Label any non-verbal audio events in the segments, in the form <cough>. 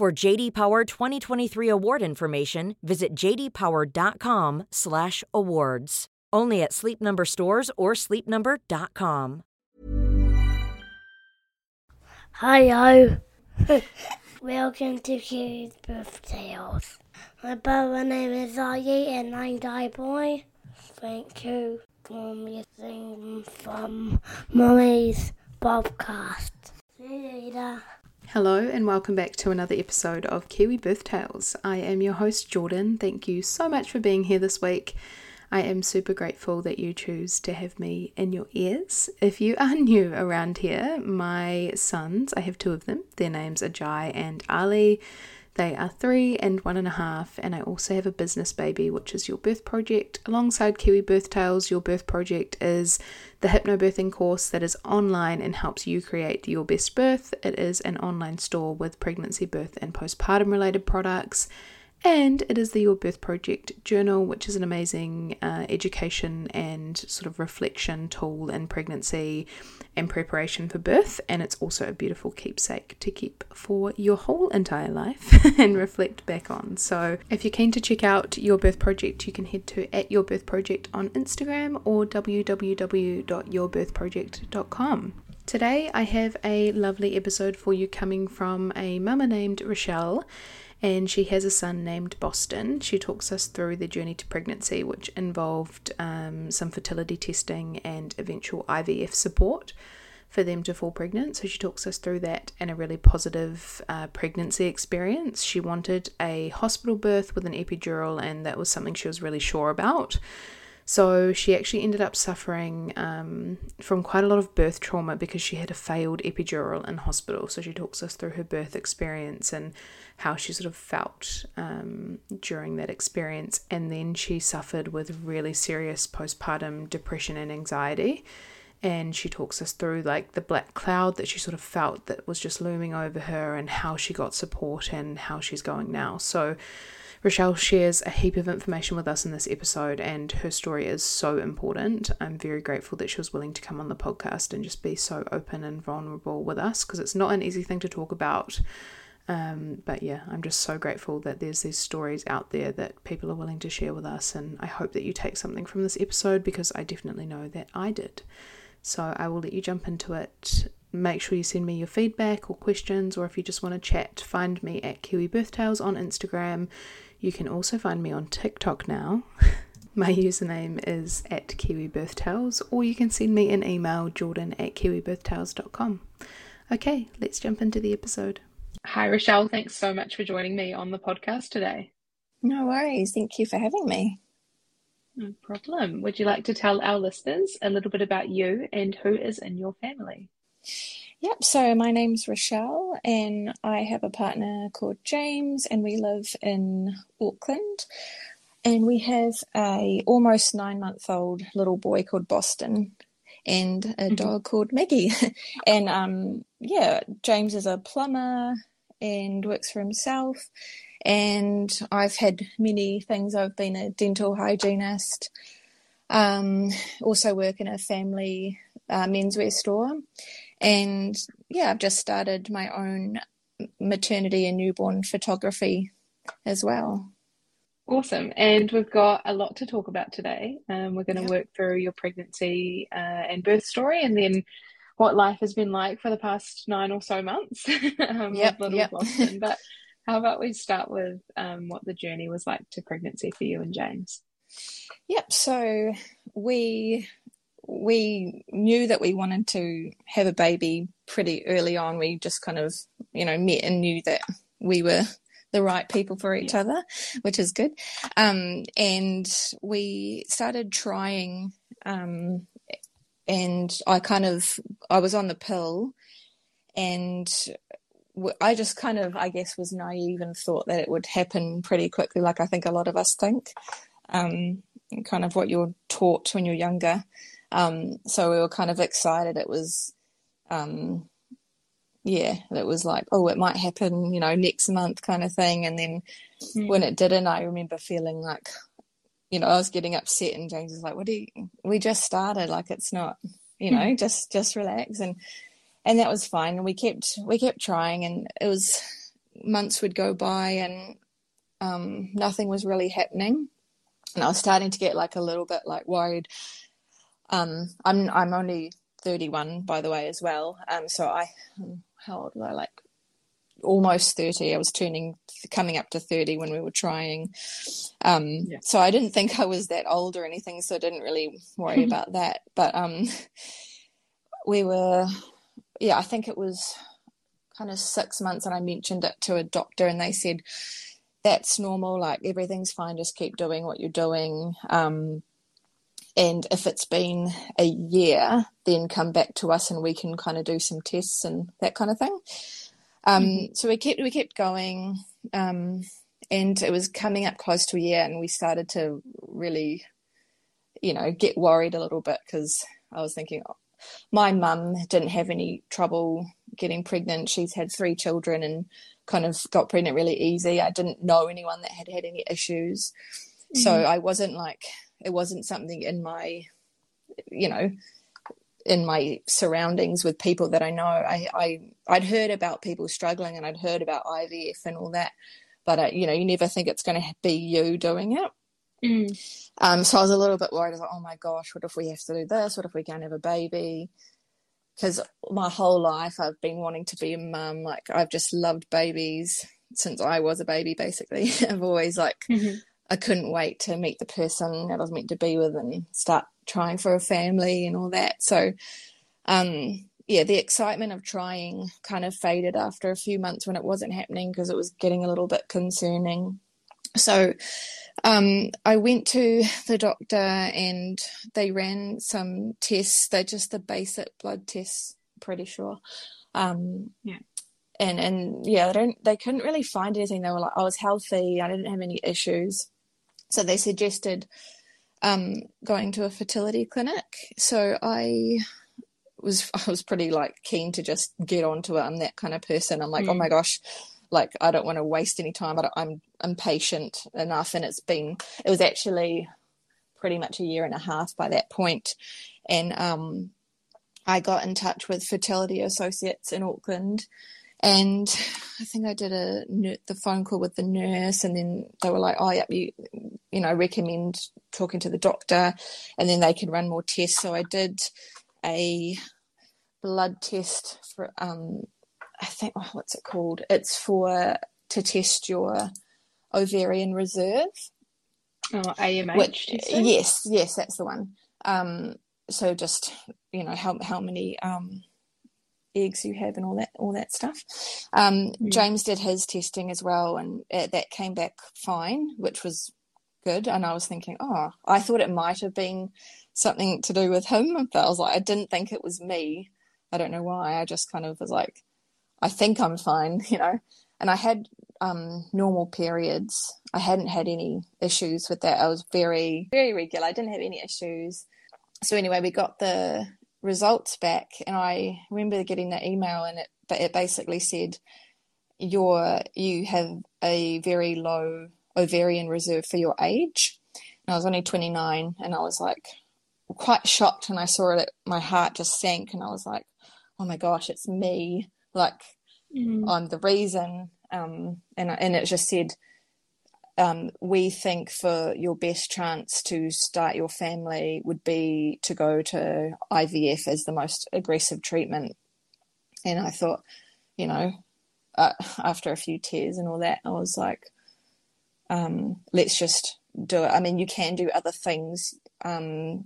For JD Power 2023 award information, visit jdpower.com/awards. Only at Sleep Number stores or sleepnumber.com. Hi, <laughs> Welcome to Kids Birth Tales. My brother name is Aye and I'm Die Boy. Thank you for listening from Mommy's podcast. See you later. Hello, and welcome back to another episode of Kiwi Birth Tales. I am your host, Jordan. Thank you so much for being here this week. I am super grateful that you choose to have me in your ears. If you are <laughs> new around here, my sons, I have two of them, their names are Jai and Ali. They are three and one and a half, and I also have a business baby, which is Your Birth Project. Alongside Kiwi Birth Tales, Your Birth Project is the hypnobirthing course that is online and helps you create your best birth. It is an online store with pregnancy, birth, and postpartum related products and it is the Your Birth Project journal, which is an amazing uh, education and sort of reflection tool in pregnancy and preparation for birth. And it's also a beautiful keepsake to keep for your whole entire life <laughs> and reflect back on. So if you're keen to check out Your Birth Project, you can head to at Your Birth Project on Instagram or www.yourbirthproject.com. Today, I have a lovely episode for you coming from a mama named Rachelle and she has a son named Boston. She talks us through the journey to pregnancy, which involved um, some fertility testing and eventual IVF support for them to fall pregnant. So she talks us through that and a really positive uh, pregnancy experience. She wanted a hospital birth with an epidural, and that was something she was really sure about. So she actually ended up suffering um, from quite a lot of birth trauma because she had a failed epidural in hospital. So she talks us through her birth experience and how she sort of felt um, during that experience. And then she suffered with really serious postpartum depression and anxiety. And she talks us through like the black cloud that she sort of felt that was just looming over her and how she got support and how she's going now. So Rachelle shares a heap of information with us in this episode, and her story is so important. I'm very grateful that she was willing to come on the podcast and just be so open and vulnerable with us because it's not an easy thing to talk about. Um, but yeah, I'm just so grateful that there's these stories out there that people are willing to share with us, and I hope that you take something from this episode because I definitely know that I did. So I will let you jump into it. Make sure you send me your feedback or questions, or if you just want to chat, find me at Kiwi Birth Tales on Instagram. You can also find me on TikTok now. <laughs> My username is at Kiwi Birth Tales, or you can send me an email, jordan at kiwibirthtales.com. Okay, let's jump into the episode. Hi, Rachelle. Thanks so much for joining me on the podcast today. No worries. Thank you for having me. No problem. Would you like to tell our listeners a little bit about you and who is in your family? Yep, so my name's Rachelle and I have a partner called James and we live in Auckland and we have a almost 9 month old little boy called Boston and a mm-hmm. dog called Maggie. <laughs> and um yeah, James is a plumber and works for himself and I've had many things. I've been a dental hygienist, um, also work in a family uh, menswear store and yeah, I've just started my own maternity and newborn photography as well. Awesome. And we've got a lot to talk about today. Um, we're going to work through your pregnancy uh, and birth story and then what life has been like for the past nine or so months <laughs> um, yep, little yep. Boston. <laughs> But how about we start with um, what the journey was like to pregnancy for you and James? Yep. So we we knew that we wanted to have a baby pretty early on. We just kind of, you know, met and knew that we were the right people for each yeah. other, which is good. Um, and we started trying, um, and I kind of, I was on the pill and I just kind of, I guess, was naive and thought that it would happen pretty quickly, like I think a lot of us think, um, kind of what you're taught when you're younger. Um, so we were kind of excited. It was, um, yeah, it was like, oh, it might happen, you know, next month kind of thing. And then mm. when it didn't, I remember feeling like, you know, I was getting upset, and James was like, "What do you? We just started. Like, it's not, you know, mm. just just relax." And and that was fine. And we kept we kept trying, and it was months would go by, and um, nothing was really happening. And I was starting to get like a little bit like worried. Um, I'm I'm only 31 by the way as well. Um, so I how old was I? Like almost 30. I was turning coming up to 30 when we were trying. Um, yeah. so I didn't think I was that old or anything, so I didn't really worry <laughs> about that. But um, we were yeah, I think it was kind of six months, and I mentioned it to a doctor, and they said that's normal. Like everything's fine. Just keep doing what you're doing. Um, and if it's been a year, then come back to us, and we can kind of do some tests and that kind of thing. Um, mm-hmm. So we kept we kept going, um, and it was coming up close to a year, and we started to really, you know, get worried a little bit because I was thinking, oh, my mum didn't have any trouble getting pregnant. She's had three children and kind of got pregnant really easy. I didn't know anyone that had had any issues. Mm-hmm. So I wasn't like, it wasn't something in my, you know, in my surroundings with people that I know. I, I I'd heard about people struggling and I'd heard about IVF and all that, but uh, you know, you never think it's going to be you doing it. Mm. Um, so I was a little bit worried. I was like, oh my gosh, what if we have to do this? What if we can't have a baby? Because my whole life I've been wanting to be a mum. Like I've just loved babies since I was a baby, basically. <laughs> I've always like, mm-hmm. I couldn't wait to meet the person that I was meant to be with and start trying for a family and all that. So, um, yeah, the excitement of trying kind of faded after a few months when it wasn't happening because it was getting a little bit concerning. So, um, I went to the doctor and they ran some tests. They're just the basic blood tests, pretty sure. Um, yeah. And and yeah, they don't they couldn't really find anything. They were like, I was healthy, I didn't have any issues. So they suggested um, going to a fertility clinic. So I was <laughs> I was pretty like keen to just get onto it. I'm that kind of person. I'm like, mm. oh my gosh, like I don't want to waste any time. But I am impatient enough, and it's been it was actually pretty much a year and a half by that point, and um, I got in touch with Fertility Associates in Auckland, and I think I did a the phone call with the nurse, and then they were like, "Oh, yeah, you you know recommend talking to the doctor, and then they can run more tests." So I did a blood test for um I think oh, what's it called? It's for to test your ovarian reserve. Oh, AMH. Which, yes, yes, that's the one. Um, so just you know how how many um, eggs you have and all that all that stuff. Um, mm. James did his testing as well, and it, that came back fine, which was good. And I was thinking, oh, I thought it might have been something to do with him, but I was like, I didn't think it was me. I don't know why. I just kind of was like, I think I'm fine, <laughs> you know. And I had um, normal periods. I hadn't had any issues with that. I was very, very regular. I didn't have any issues. So anyway, we got the results back, and I remember getting the email, and it, but it basically said, "You're you have a very low ovarian reserve for your age." And I was only 29, and I was like quite shocked, and I saw it. My heart just sank, and I was like, "Oh my gosh, it's me!" like mm. I'm the reason. Um, and and it just said, um, we think for your best chance to start your family would be to go to IVF as the most aggressive treatment. And I thought, you know, uh, after a few tears and all that, I was like, um, let's just do it. I mean, you can do other things. Um,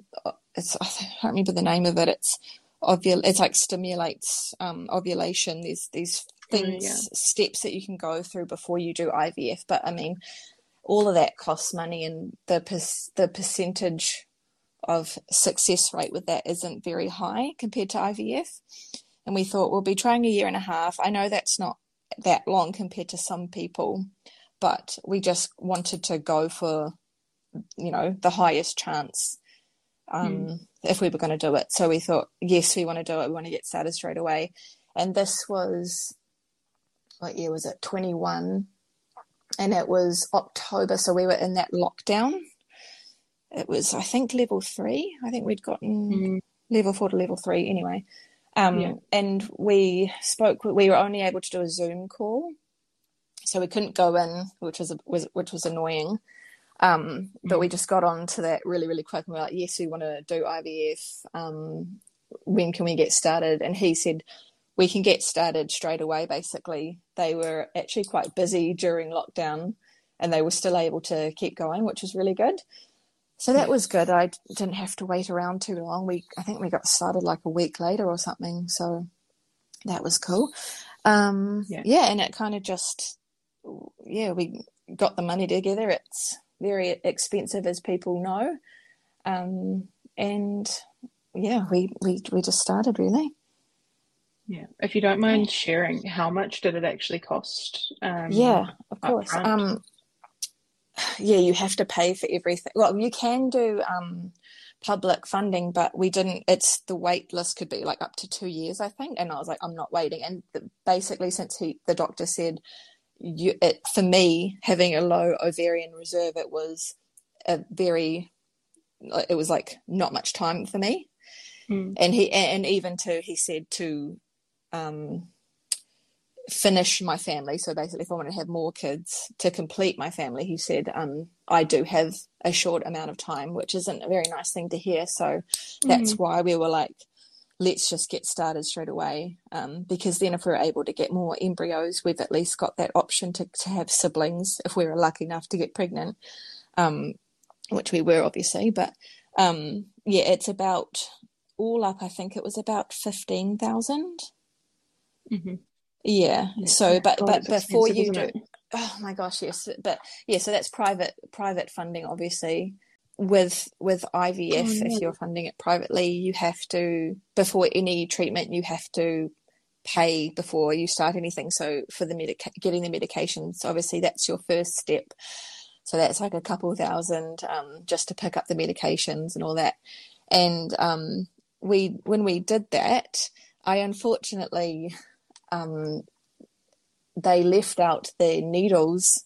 it's I can't remember the name of it. It's ovul it's like stimulates um, ovulation there's these oh, things yeah. steps that you can go through before you do IVF but I mean all of that costs money and the per- the percentage of success rate with that isn't very high compared to IVF and we thought we'll be trying a year and a half I know that's not that long compared to some people, but we just wanted to go for, you know, the highest chance um, mm. if we were going to do it. So we thought, yes, we want to do it. We want to get started straight away. And this was, what year was it? 21. And it was October. So we were in that lockdown. It was, I think, level three. I think we'd gotten mm. level four to level three anyway. Um, yeah. And we spoke. We were only able to do a Zoom call, so we couldn't go in, which was, was which was annoying. Um, but we mm. just got on to that really, really quick. And we are like, yes, we want to do IVF. Um, when can we get started? And he said, we can get started straight away, basically. They were actually quite busy during lockdown and they were still able to keep going, which was really good. So that was good. I didn't have to wait around too long. We, I think we got started like a week later or something. So that was cool. Um, yeah. yeah, and it kind of just, yeah, we got the money together. It's very expensive, as people know, um, and yeah, we, we we just started really. Yeah, if you don't mind sharing, how much did it actually cost? Um, yeah, of course. Um, yeah, you have to pay for everything. Well, you can do um, public funding, but we didn't. It's the wait list could be like up to two years, I think. And I was like, I'm not waiting. And the, basically, since he, the doctor said, you, it for me having a low ovarian reserve, it was a very, it was like not much time for me. Mm. And he, and even to, he said to, um, finish my family. So basically, if I want to have more kids to complete my family, he said, um, I do have a short amount of time, which isn't a very nice thing to hear. So that's mm. why we were like, let's just get started straight away. Um, because then, if we're able to get more embryos, we've at least got that option to, to have siblings if we were lucky enough to get pregnant, um, which we were obviously. But um, yeah, it's about all up, I think it was about 15,000. Mm-hmm. Yeah. So, but but before you do, oh my gosh, yes. But yeah, so that's private private funding, obviously. With with IVF, oh, if you're funding it privately, you have to before any treatment, you have to pay before you start anything. So for the medica- getting the medications, obviously that's your first step. So that's like a couple thousand um, just to pick up the medications and all that. And um, we when we did that, I unfortunately um, they left out the needles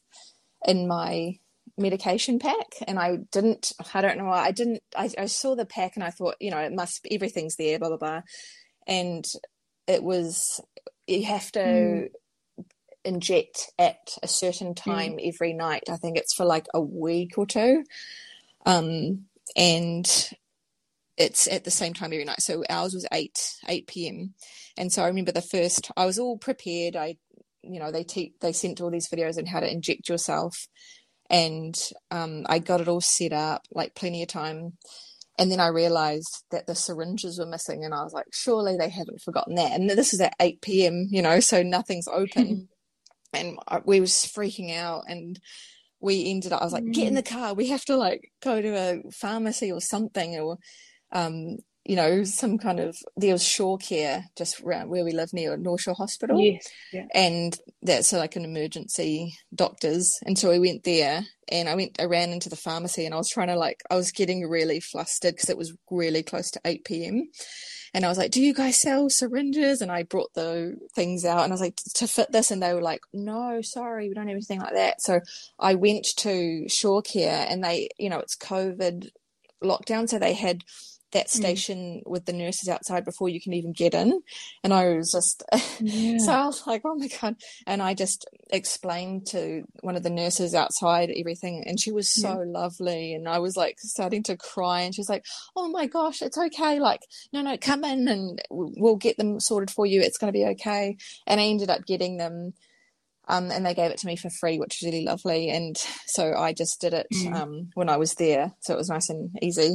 in my medication pack and I didn't I don't know why I didn't I, I saw the pack and I thought you know it must everything's there blah blah blah and it was you have to mm. inject at a certain hmm. time mm. every night I think it's for like a week or two um and it's at the same time every night. So ours was eight eight p.m. And so I remember the first. I was all prepared. I, you know, they te- they sent all these videos on how to inject yourself, and um, I got it all set up like plenty of time. And then I realized that the syringes were missing, and I was like, surely they haven't forgotten that. And this is at eight p.m. You know, so nothing's open, <laughs> and we was freaking out and we ended up i was like get in the car we have to like go to a pharmacy or something or um, you know, some kind of there was Shore Care just around where we live near North Shore Hospital. Yes. Yeah. And that's like an emergency doctors. And so we went there and I went I ran into the pharmacy and I was trying to like I was getting really flustered because it was really close to 8 p.m. And I was like, Do you guys sell syringes? And I brought the things out and I was like, to fit this and they were like, No, sorry, we don't have anything like that. So I went to Shore Care and they, you know, it's COVID lockdown, so they had that mm. station mm. with the nurses outside before you can even get in. And I was just, <laughs> yeah. so I was like, oh my God. And I just explained to one of the nurses outside everything. And she was so yeah. lovely. And I was like starting to cry. And she's like, oh my gosh, it's okay. Like, no, no, come in and we'll get them sorted for you. It's going to be okay. And I ended up getting them. Um, and they gave it to me for free, which was really lovely. And so I just did it mm. um, when I was there. So it was nice and easy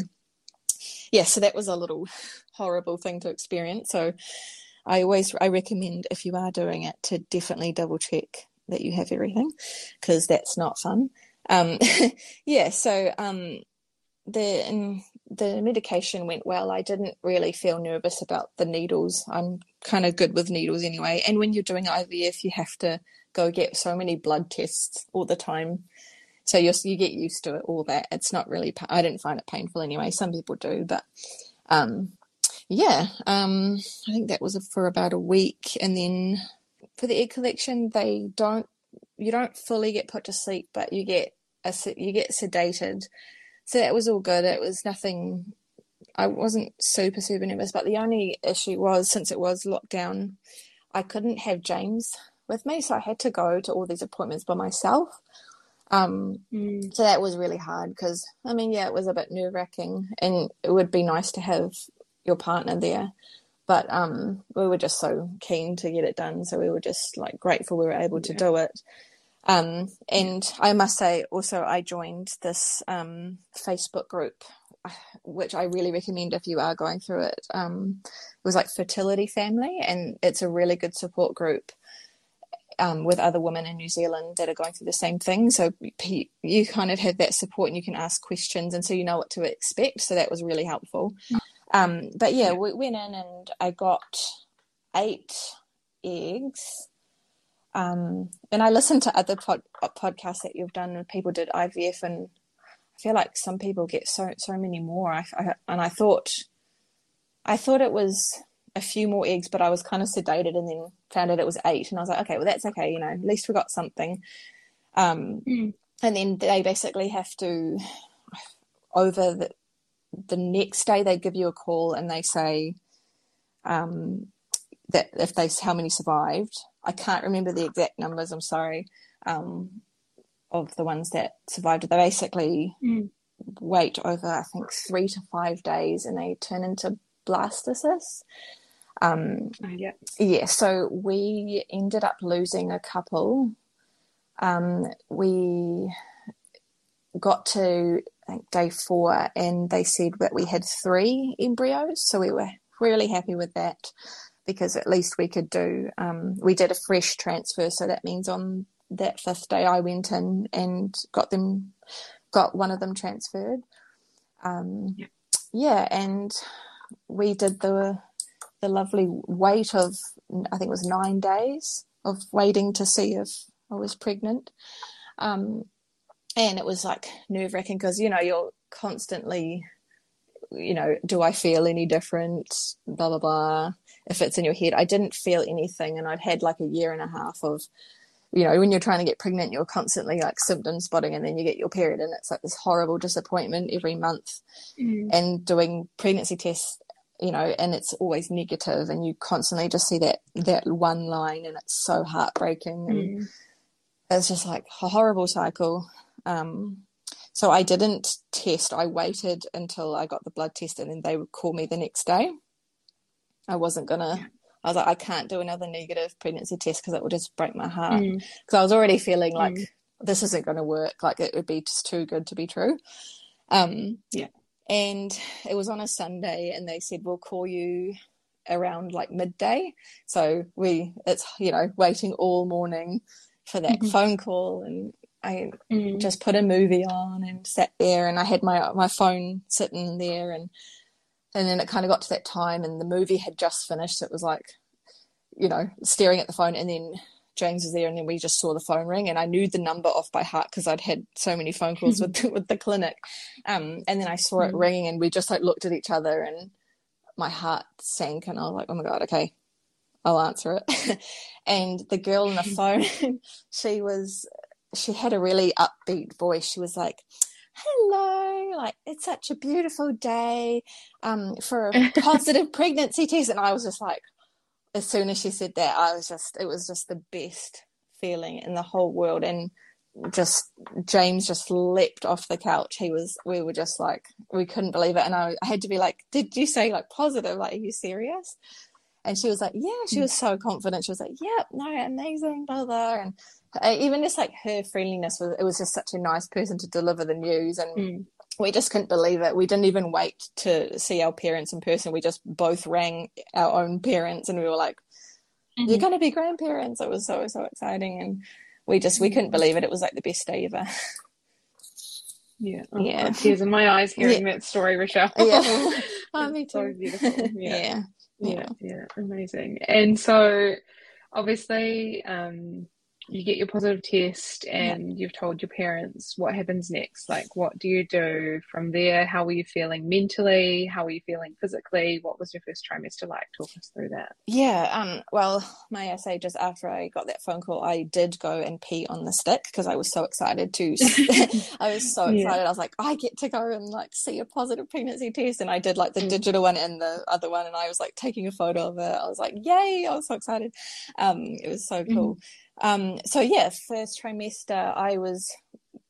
yeah, so that was a little <laughs> horrible thing to experience. So I always I recommend if you are doing it to definitely double check that you have everything because that's not fun. Um, <laughs> yeah, so um, the the medication went well. I didn't really feel nervous about the needles. I'm kind of good with needles anyway. And when you're doing IVF, you have to go get so many blood tests all the time. So you you get used to it, all that. It's not really. I didn't find it painful anyway. Some people do, but um, yeah. Um, I think that was for about a week, and then for the egg collection, they don't. You don't fully get put to sleep, but you get a you get sedated. So that was all good. It was nothing. I wasn't super super nervous, but the only issue was since it was lockdown, I couldn't have James with me, so I had to go to all these appointments by myself. Um, mm. So that was really hard because, I mean, yeah, it was a bit nerve wracking, and it would be nice to have your partner there. But um, we were just so keen to get it done, so we were just like grateful we were able to do it. Um, and I must say, also, I joined this um, Facebook group, <sighs> which I really recommend if you are going through it. Um, it was like Fertility Family, and it's a really good support group um, with other women in New Zealand that are going through the same thing. So you kind of have that support and you can ask questions, and so you know what to expect. So that was really helpful. Um, but yeah, we went in and I got eight eggs. Um, and I listened to other pod- podcasts that you've done, and people did IVF, and I feel like some people get so so many more. I, I, and I thought, I thought it was a few more eggs, but I was kind of sedated and then found out it was eight. And I was like, okay, well, that's okay. You know, at least we got something. Um, mm. And then they basically have to, over the, the next day, they give you a call and they say um, that if they, how many survived. I can't remember the exact numbers, I'm sorry, um, of the ones that survived. They basically mm. wait over, I think, three to five days and they turn into blastocysts. Um, oh, yeah. Yeah. So we ended up losing a couple. Um, we got to day four and they said that we had three embryos. So we were really happy with that because at least we could do, um, we did a fresh transfer. So that means on that fifth day I went in and got them, got one of them transferred. Um, yeah. yeah. And we did the the lovely wait of I think it was nine days of waiting to see if I was pregnant. Um, and it was like nerve wracking because you know you're constantly, you know, do I feel any different? Blah blah blah. If it's in your head, I didn't feel anything, and I'd had like a year and a half of, you know, when you're trying to get pregnant, you're constantly like symptom spotting, and then you get your period, and it's like this horrible disappointment every month. Mm. And doing pregnancy tests you know, and it's always negative, and you constantly just see that that one line, and it's so heartbreaking, and mm. it's just like a horrible cycle. Um, so I didn't test. I waited until I got the blood test, and then they would call me the next day. I wasn't gonna. I was like, I can't do another negative pregnancy test because it will just break my heart. Because mm. I was already feeling like mm. this isn't going to work. Like it would be just too good to be true. Um, yeah and it was on a Sunday, and they said we'll call you around like midday. So we, it's you know, waiting all morning for that mm-hmm. phone call, and I mm. just put a movie on and sat there, and I had my my phone sitting there, and and then it kind of got to that time, and the movie had just finished. So it was like, you know, staring at the phone, and then James was there, and then we just saw the phone ring, and I knew the number off by heart because I'd had so many phone calls with the, <laughs> with the clinic. Um, and then I saw it mm. ringing, and we just like looked at each other, and my heart sank, and I was like, "Oh my god, okay, I'll answer it." <laughs> and the girl on the <laughs> phone, she was, she had a really upbeat voice. She was like, hello like it's such a beautiful day um, for a positive pregnancy test and i was just like as soon as she said that, I was just, it was just the best feeling in the whole world. And just, James just leapt off the couch. He was, we were just like, we couldn't believe it. And I, I had to be like, did you say like positive? Like, are you serious? And she was like, yeah, she was so confident. She was like, yep, no, amazing, blah, blah. And uh, even just like her friendliness was, it was just such a nice person to deliver the news. And mm we just couldn't believe it. We didn't even wait to see our parents in person. We just both rang our own parents and we were like, mm-hmm. You're gonna be grandparents. It was so so exciting and we just we couldn't believe it. It was like the best day ever. <laughs> Yeah. Oh, Yeah. Tears in my eyes <laughs> hearing that story, Rachelle. Yeah. <laughs> Oh, me so too. beautiful. Yeah. yeah. Yeah, yeah, amazing. And so obviously, um, you get your positive test and you've told your parents what happens next. Like, what do you do from there? How were you feeling mentally? How were you feeling physically? What was your first trimester like? Talk us through that. Yeah, um, well, my I say, just after I got that phone call, I did go and pee on the stick because I was so excited to. <laughs> <laughs> I was so excited. Yeah. I was like, I get to go and like see a positive pregnancy test, and I did like the Mm. digital one and the other one, and I was like taking a photo of it. I was like, yay! I was so excited. Um, it was so cool. Um, so yeah, first trimester, I was.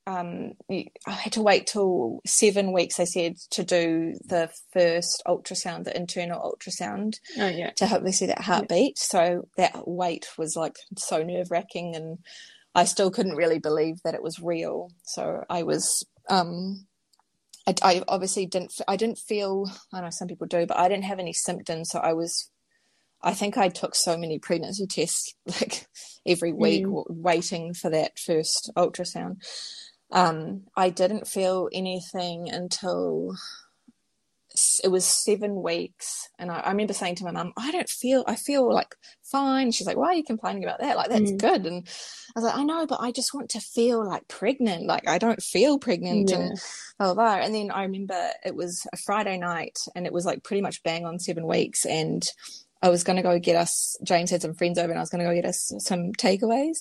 Um, I had to wait till seven weeks. They said to do the first ultrasound, the internal ultrasound Oh, yeah. to hopefully see that heartbeat. So that wait was like so nerve wracking, and I still couldn't really believe that it was real. So I was, um, I, I obviously didn't, I didn't feel, I know some people do, but I didn't have any symptoms. So I was, I think I took so many pregnancy tests <laughs> like every week, Mm. w- waiting for that first ultrasound. Um, I didn't feel anything until it was seven weeks and I, I remember saying to my mum i don't feel i feel like fine she's like why are you complaining about that like that's Mm. good and i was like i know but i just want to feel like pregnant like i don't feel pregnant Yeah. and blah, blah blah and then i remember it was a friday night and it was like pretty much bang on seven weeks and i was going to go get us james had some friends over and i was going to go get us some takeaways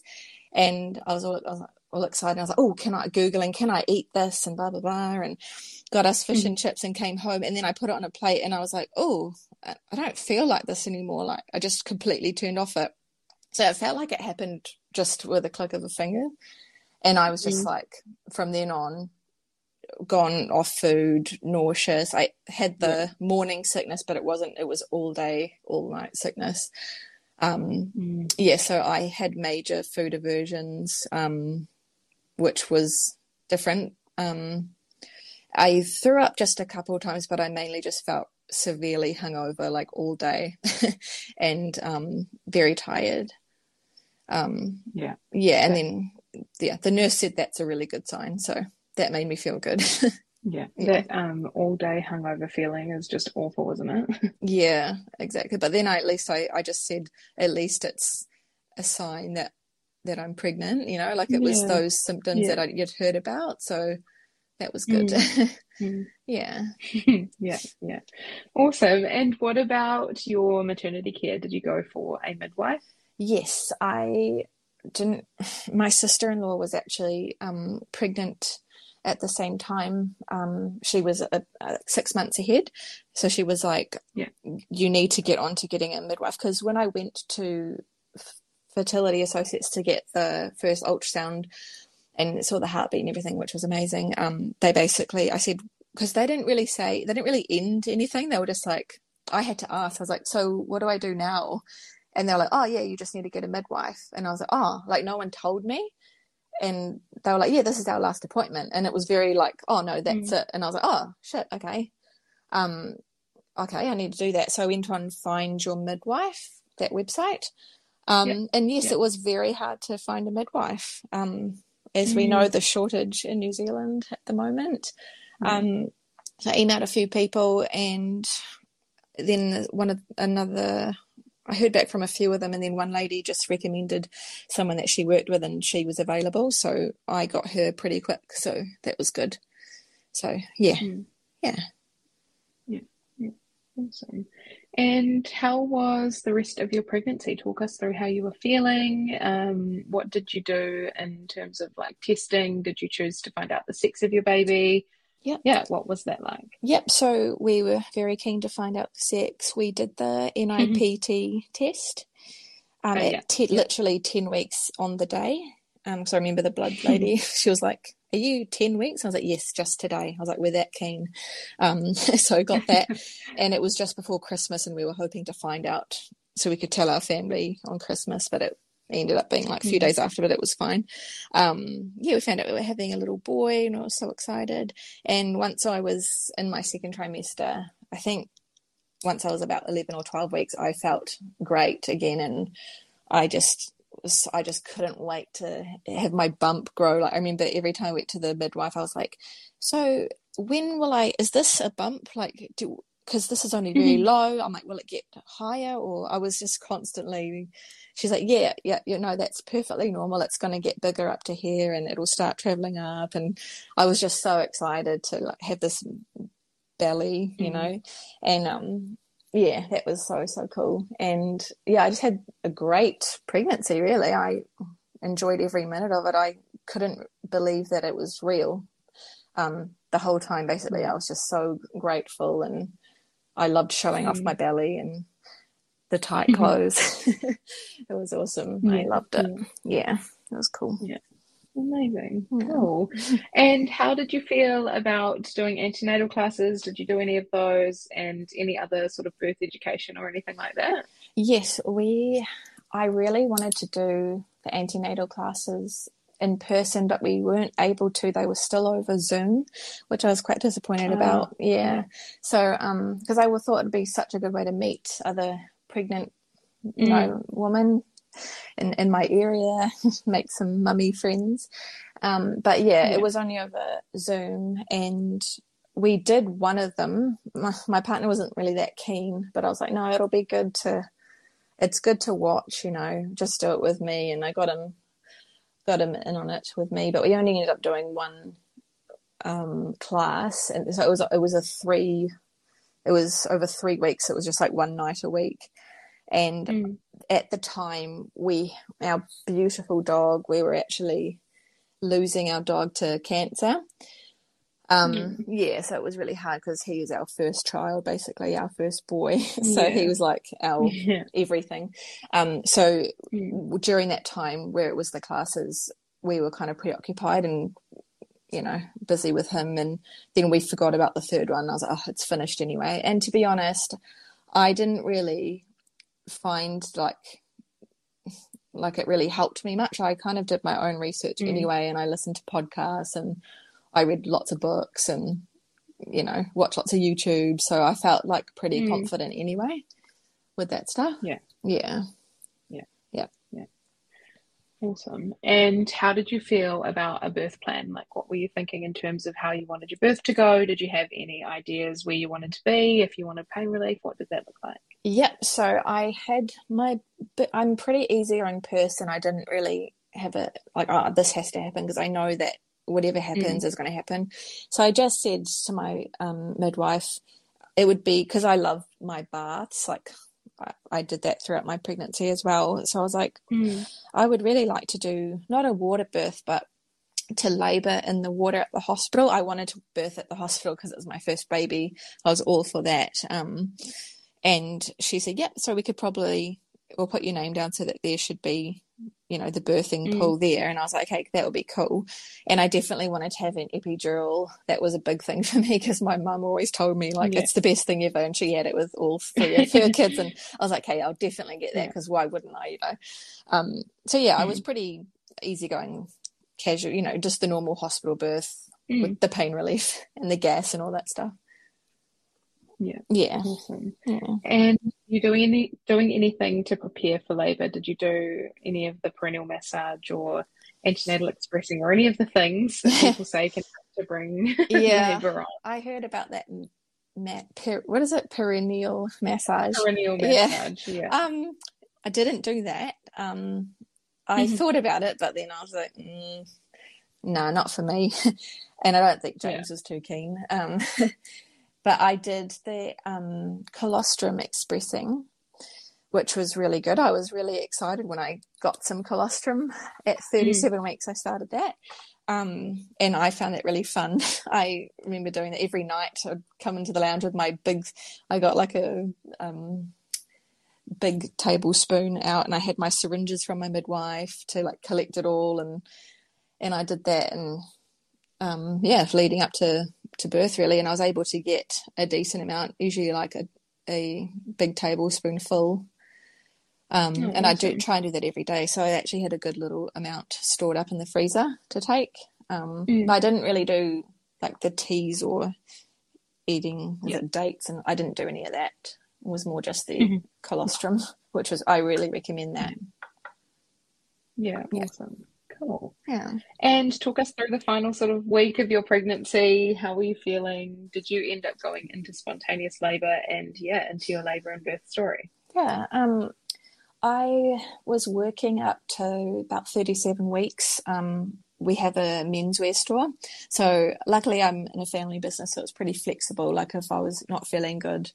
and i was all, I was like, all excited i was like oh can i googling can i eat this and blah blah blah and got us fish and chips and came home and then I put it on a plate and I was like, oh, I don't feel like this anymore. Like I just completely turned off it. So it felt like it happened just with a click of a finger. And I was just Mm. like, from then on, gone off food, nauseous. I had the morning sickness, but it wasn't, it was all day, all night sickness. Um, Mm. yeah, so I had major food aversions, um, which was different. Um, I threw up just a couple of times, but I mainly just felt severely hungover, like all day, <laughs> and um, very tired. Um, Yeah. yeah, and then yeah, the nurse said that's a really good sign, so that made me feel good. <laughs> Yeah. Yeah. That um all day hungover feeling is just awful, isn't it? <laughs> yeah, exactly. But then I at least I, I just said at least it's a sign that that I'm pregnant, you know, like it was Yeah. those symptoms Yeah. that I would heard about, so that was good. Mm. <laughs> yeah. yeah, yeah. Awesome. And what about your maternity care? Did you go for a midwife? Yes, I didn't. <sighs> My sister in law was actually um, pregnant at the same time. Um, she was uh uh six months ahead. So she was like, Yeah. You need to get on to getting a midwife. Because when I went to F- Fertility Associates to get the first ultrasound and saw the heartbeat and everything, which was amazing, um, they basically, I said, because they didn't really say, they didn't really end anything. They were just like, I had to ask, I was like, So what do I do now? And they're like, oh, yeah, you just need to get a midwife. And I was like, oh, like no one told me. And they were like, yeah, this is our last appointment. And it was very like, oh, no, that's it. And I was like, oh, shit, okay. Um, okay, I need to do that. So I went on Find Your Midwife, that website. Um, Yep. And yes, Yep. it was very hard to find a midwife. Um, as we know, the shortage in New Zealand at the moment. Um, so I emailed a few people and then one of another I heard back from a few of them, and then one lady just recommended someone that she worked with, and she was available. So I got her pretty quick. So that was good. So yeah, Mm. yeah. Awesome. And how was the rest of your pregnancy? Talk us through how you were feeling. Um, what did you do in terms of like testing? Did you choose to find out the sex of your baby? Yep. Yeah, what was that like? Yep. So we were very keen to find out the sex. We did the NIPT test. Um, Oh, at yeah. te- literally ten weeks on the day. Um, so I remember the blood lady. <laughs> <laughs> she was like, "Are you ten weeks?" I was like, "Yes, just today." I was like, "We're that keen." Um, <laughs> so I got that, and it was just before Christmas, and we were hoping to find out so we could tell our family on Christmas, but it ended up being like a few days after, but it was fine. Um, yeah, we found out we were having a little boy, and I was so excited. And once I was in my second trimester, I think once I was about 11 or 12 weeks, I felt great again. And I just was, I just couldn't wait to have my bump grow. Like I remember every time I went to the midwife, I was like, "So when will I? Is this a bump? Like, do because this is only very low. I'm like, will it get higher? Or I was just constantly. She's like, yeah, yeah, you know, that's perfectly normal. It's going to get bigger up to here, and it'll start traveling up. And I was just so excited to like have this belly, you mm. know, and um, yeah, that was so so cool. And yeah, I just had a great pregnancy. Really, I enjoyed every minute of it. I couldn't believe that it was real. Um, the whole time, basically, I was just so grateful, and I loved showing mm. off my belly and the tight clothes. <laughs> it was awesome. Yeah. I loved it. Yeah. yeah, it was cool. Yeah. Amazing. Cool. and how did you feel about doing antenatal classes? Did you do any of those and any other sort of birth education or anything like that? Yes, we I really wanted to do the antenatal classes in person, but we weren't able to. They were still over Zoom, which I was quite disappointed oh, about. Yeah. yeah. So, um, because I thought it'd be such a good way to meet other pregnant, you mm. know, women in, in my area, <laughs> make some mummy friends. Um, but yeah, yeah, it was only over Zoom and we did one of them. My, my, partner wasn't really that keen, but I was like, no, it'll be good to, it's good to watch, you know, just do it with me. And I got him, got him in on it with me, but we only ended up doing one, um, class. And so it was, it was a three, it was over three weeks. It was just like one night a week. And mm. at the time, we, our beautiful dog, we were actually losing our dog to cancer. Um, mm. Yeah, so it was really hard because he is our first child, basically our first boy. <laughs> so yeah. he was like our <laughs> yeah. everything. Um, so mm. during that time where it was the classes, we were kind of preoccupied and you know busy with him, and then we forgot about the third one. I was like, oh, it's finished anyway. And to be honest, I didn't really find like like it really helped me much. I kind of did my own research mm. anyway, and I listened to podcasts and I read lots of books and you know watch lots of YouTube. So I felt like pretty mm. confident anyway with that stuff. Yeah, yeah, yeah, yeah, yeah. Awesome. And how did you feel about a birth plan? Like, what were you thinking in terms of how you wanted your birth to go? Did you have any ideas where you wanted to be? If you wanted pain relief, what did that look like? Yep. So I had my, I'm pretty easygoing person. I didn't really have a like, oh, this has to happen because I know that whatever happens mm. is going to happen. So I just said to my um, midwife, it would be because I love my baths. Like I, I, did that throughout my pregnancy as well. So I was like, mm. I would really like to do not a water birth, but to labour in the water at the hospital. I wanted to birth at the hospital because it was my first baby. I was all for that. Um, and she said, "Yep, yeah, so we could probably we'll put your name down so that there should be, you know, the birthing mm. pool there." And I was like, "Okay, that would be cool." And I definitely wanted to have an epidural. That was a big thing <laughs> for me because my mum always told me like yeah. it's the best thing ever, and she had it with all three of her <laughs> kids. And I was like, "Okay, I'll definitely get that because yeah. why wouldn't I?" You know. Um, so yeah, mm. I was mm. pretty easygoing, casual. You know, just the normal hospital birth mm. with the pain relief <laughs> and the gas and all that stuff. Yeah. Yeah. Awesome. Yeah. And you doing any doing anything to prepare for labour? Did you do any of the perineal massage or antenatal expressing or any of the things that <laughs> people say can help to bring <laughs> yeah I heard about that per, what is it perineal massage perineal massage yeah, yeah. <laughs> um I didn't do that um I mm-hmm. thought about it but then I was like mm, no not for me and I don't think James yeah. was too keen um but I did the um, colostrum expressing, which was really good. I was really excited when I got some colostrum at 37 mm. weeks. I started that. Um, and I found it really fun. <laughs> I remember doing it every night. I'd come into the lounge with my big, I got like a um, big tablespoon out, and I had my syringes from my midwife to like collect it all, and and I did that, and um, yeah, leading up to to birth really, and I was able to get a decent amount, usually like a a big tablespoon full. Um, oh, and I do try and do that every day. So I actually had a good little amount stored up in the freezer to take. Um, mm. But I didn't really do like the teas or eating dates, and I didn't do any of that. It was more just the mm-hmm. colostrum, which was I really recommend that. Yeah, yeah. awesome. Cool. Yeah. And talk us through the final sort of week of your pregnancy. How were you feeling? Did you end up going into spontaneous labour and yeah, into your labour and birth story? Yeah. Um, I was working up to about 37 weeks. Um, we have a menswear store. So luckily I'm in a family business, so it's pretty flexible. Like if I was not feeling good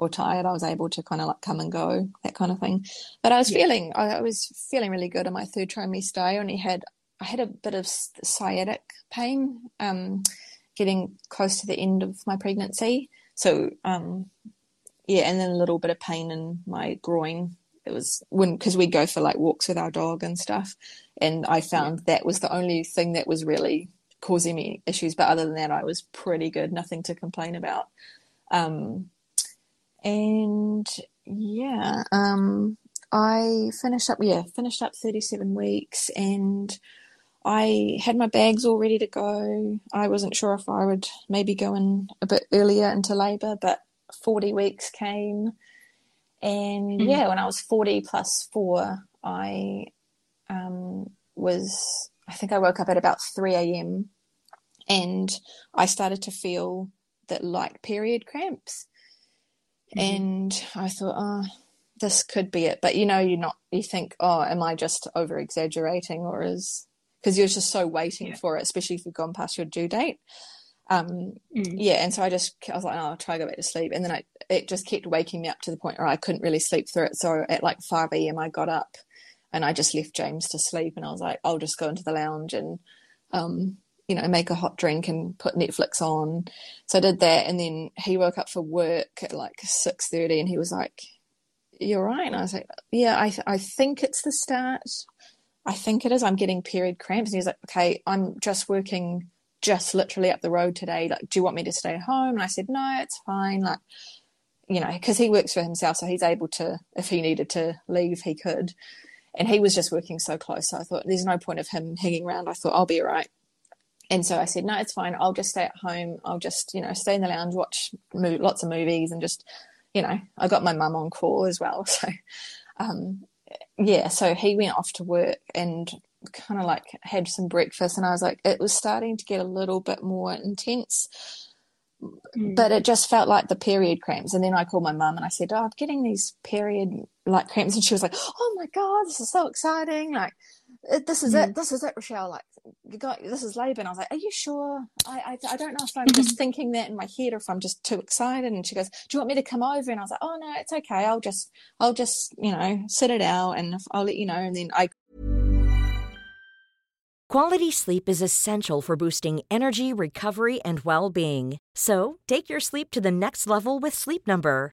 or tired, I was able to kind of like come and go, that kind of thing. But I was yeah. feeling, I, was feeling really good in my third trimester. I only had, I had a bit of sciatic pain, um, getting close to the end of my pregnancy. So, um, yeah, and then a little bit of pain in my groin. It was when, cause we go for like walks with our dog and stuff. And I found yeah. that was the only thing that was really causing me issues. But other than that, I was pretty good, nothing to complain about. Um, and yeah, um, I finished up, yeah, finished up 37 weeks and I had my bags all ready to go. I wasn't sure if I would maybe go in a bit earlier into labour, but 40 weeks came. And mm-hmm. yeah, when I was 40 plus four, I um, was, I think I woke up at about 3 a.m. and I started to feel that light period cramps. Mm-hmm. And I thought, oh, this could be it. But you know, you're not, you think, oh, am I just over exaggerating or is, because you're just so waiting yeah. for it, especially if you've gone past your due date. Um, mm. yeah. And so I just, I was like, oh, I'll try to go back to sleep. And then I, it just kept waking me up to the point where I couldn't really sleep through it. So at like 5 a.m., I got up and I just left James to sleep. And I was like, I'll just go into the lounge and, um, you know, make a hot drink and put Netflix on. So I did that, and then he woke up for work at like six thirty, and he was like, "You're right." And I was like, "Yeah, I I think it's the start. I think it is. I'm getting period cramps." And he's like, "Okay, I'm just working." Just literally up the road today. Like, do you want me to stay home? And I said, no, it's fine. Like, you know, because he works for himself, so he's able to, if he needed to leave, he could. And he was just working so close. So I thought, there's no point of him hanging around. I thought, I'll be all right. And so I said, no, it's fine. I'll just stay at home. I'll just, you know, stay in the lounge, watch mo- lots of movies, and just, you know, I got my mum on call as well. <laughs> So, um, yeah, so he went off to work and kind of like had some breakfast, and I was like, it was starting to get a little bit more intense. Mm. But it just felt like the period cramps. And then I called my mum and I said, Oh, I'm getting these period like cramps. And she was like, Oh my God, this is so exciting. Like, this is mm. it. This is it, Rachelle. Like, you got this is labour. And I was like, are you sure? I, I, I don't know if I'm just mm-hmm. thinking that in my head or if I'm just too excited. And she goes, do you want me to come over? And I was like, oh no, it's okay. I'll just, I'll just, you know, sit it out and I'll let you know. And then I. Quality sleep is essential for boosting energy, recovery, and well-being. So take your sleep to the next level with Sleep Number.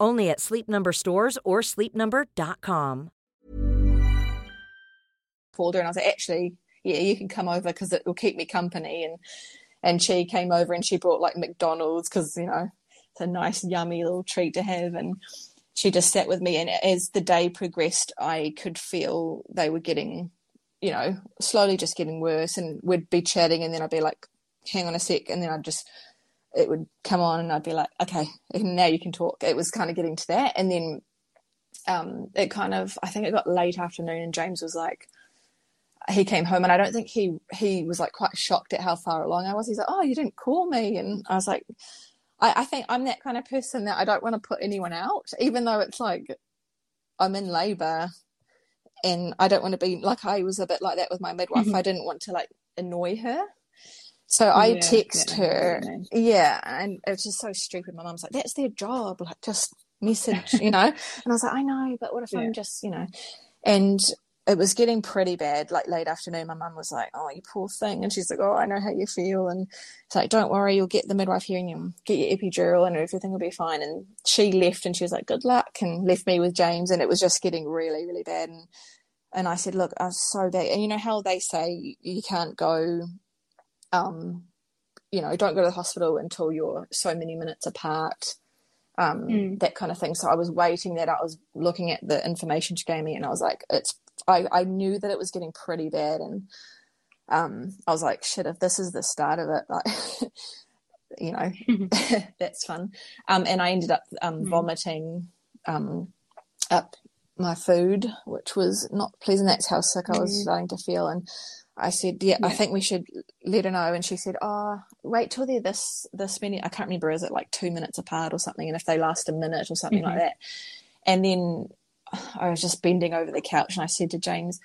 Only at Sleep Number stores or sleepnumber.com. Her and I was like, actually, yeah, you can come over because it will keep me company. And and she came over and she brought like McDonald's because you know it's a nice, yummy little treat to have. And she just sat with me. And as the day progressed, I could feel they were getting, you know, slowly just getting worse. And we'd be chatting, and then I'd be like, hang on a sec, and then I'd just it would come on and I'd be like, okay, now you can talk. It was kind of getting to that. And then um, it kind of, I think it got late afternoon and James was like, he came home and I don't think he, he was like quite shocked at how far along I was. He's like, oh, you didn't call me. And I was like, I, I think I'm that kind of person that I don't want to put anyone out, even though it's like I'm in labor and I don't want to be like I was a bit like that with my midwife. Mm-hmm. I didn't want to like annoy her. So I yeah, text yeah, her, yeah, and it was just so stupid. My mum's like, "That's their job, like just message, you know." <laughs> and I was like, "I know, but what if yeah. I'm just, you know?" And it was getting pretty bad. Like late afternoon, my mum was like, "Oh, you poor thing," and she's like, "Oh, I know how you feel," and it's like, "Don't worry, you'll get the midwife here and you'll get your epidural, and everything will be fine." And she left, and she was like, "Good luck," and left me with James, and it was just getting really, really bad. And and I said, look, I'm so bad. And you know how they say you can't go, um, you know, don't go to the hospital until you're so many minutes apart, um, Mm. that kind of thing. So I was waiting that. I was looking at the information she gave me, and I was like, it's. I I knew that it was getting pretty bad, and um, I was like, shit, if this is the start of it, like, <laughs> you know, <laughs> <laughs> that's fun. Um, and I ended up um, Mm. vomiting um, up my food, which was not pleasant. That's how sick I was Mm. starting to feel. And I said, yeah, I think we should let her know. And she said, oh, wait till they're this, this many, I can't remember, is it like two minutes apart or something? And if they last a minute or something like Mhm. that. And then I was just bending over the couch and I said to James,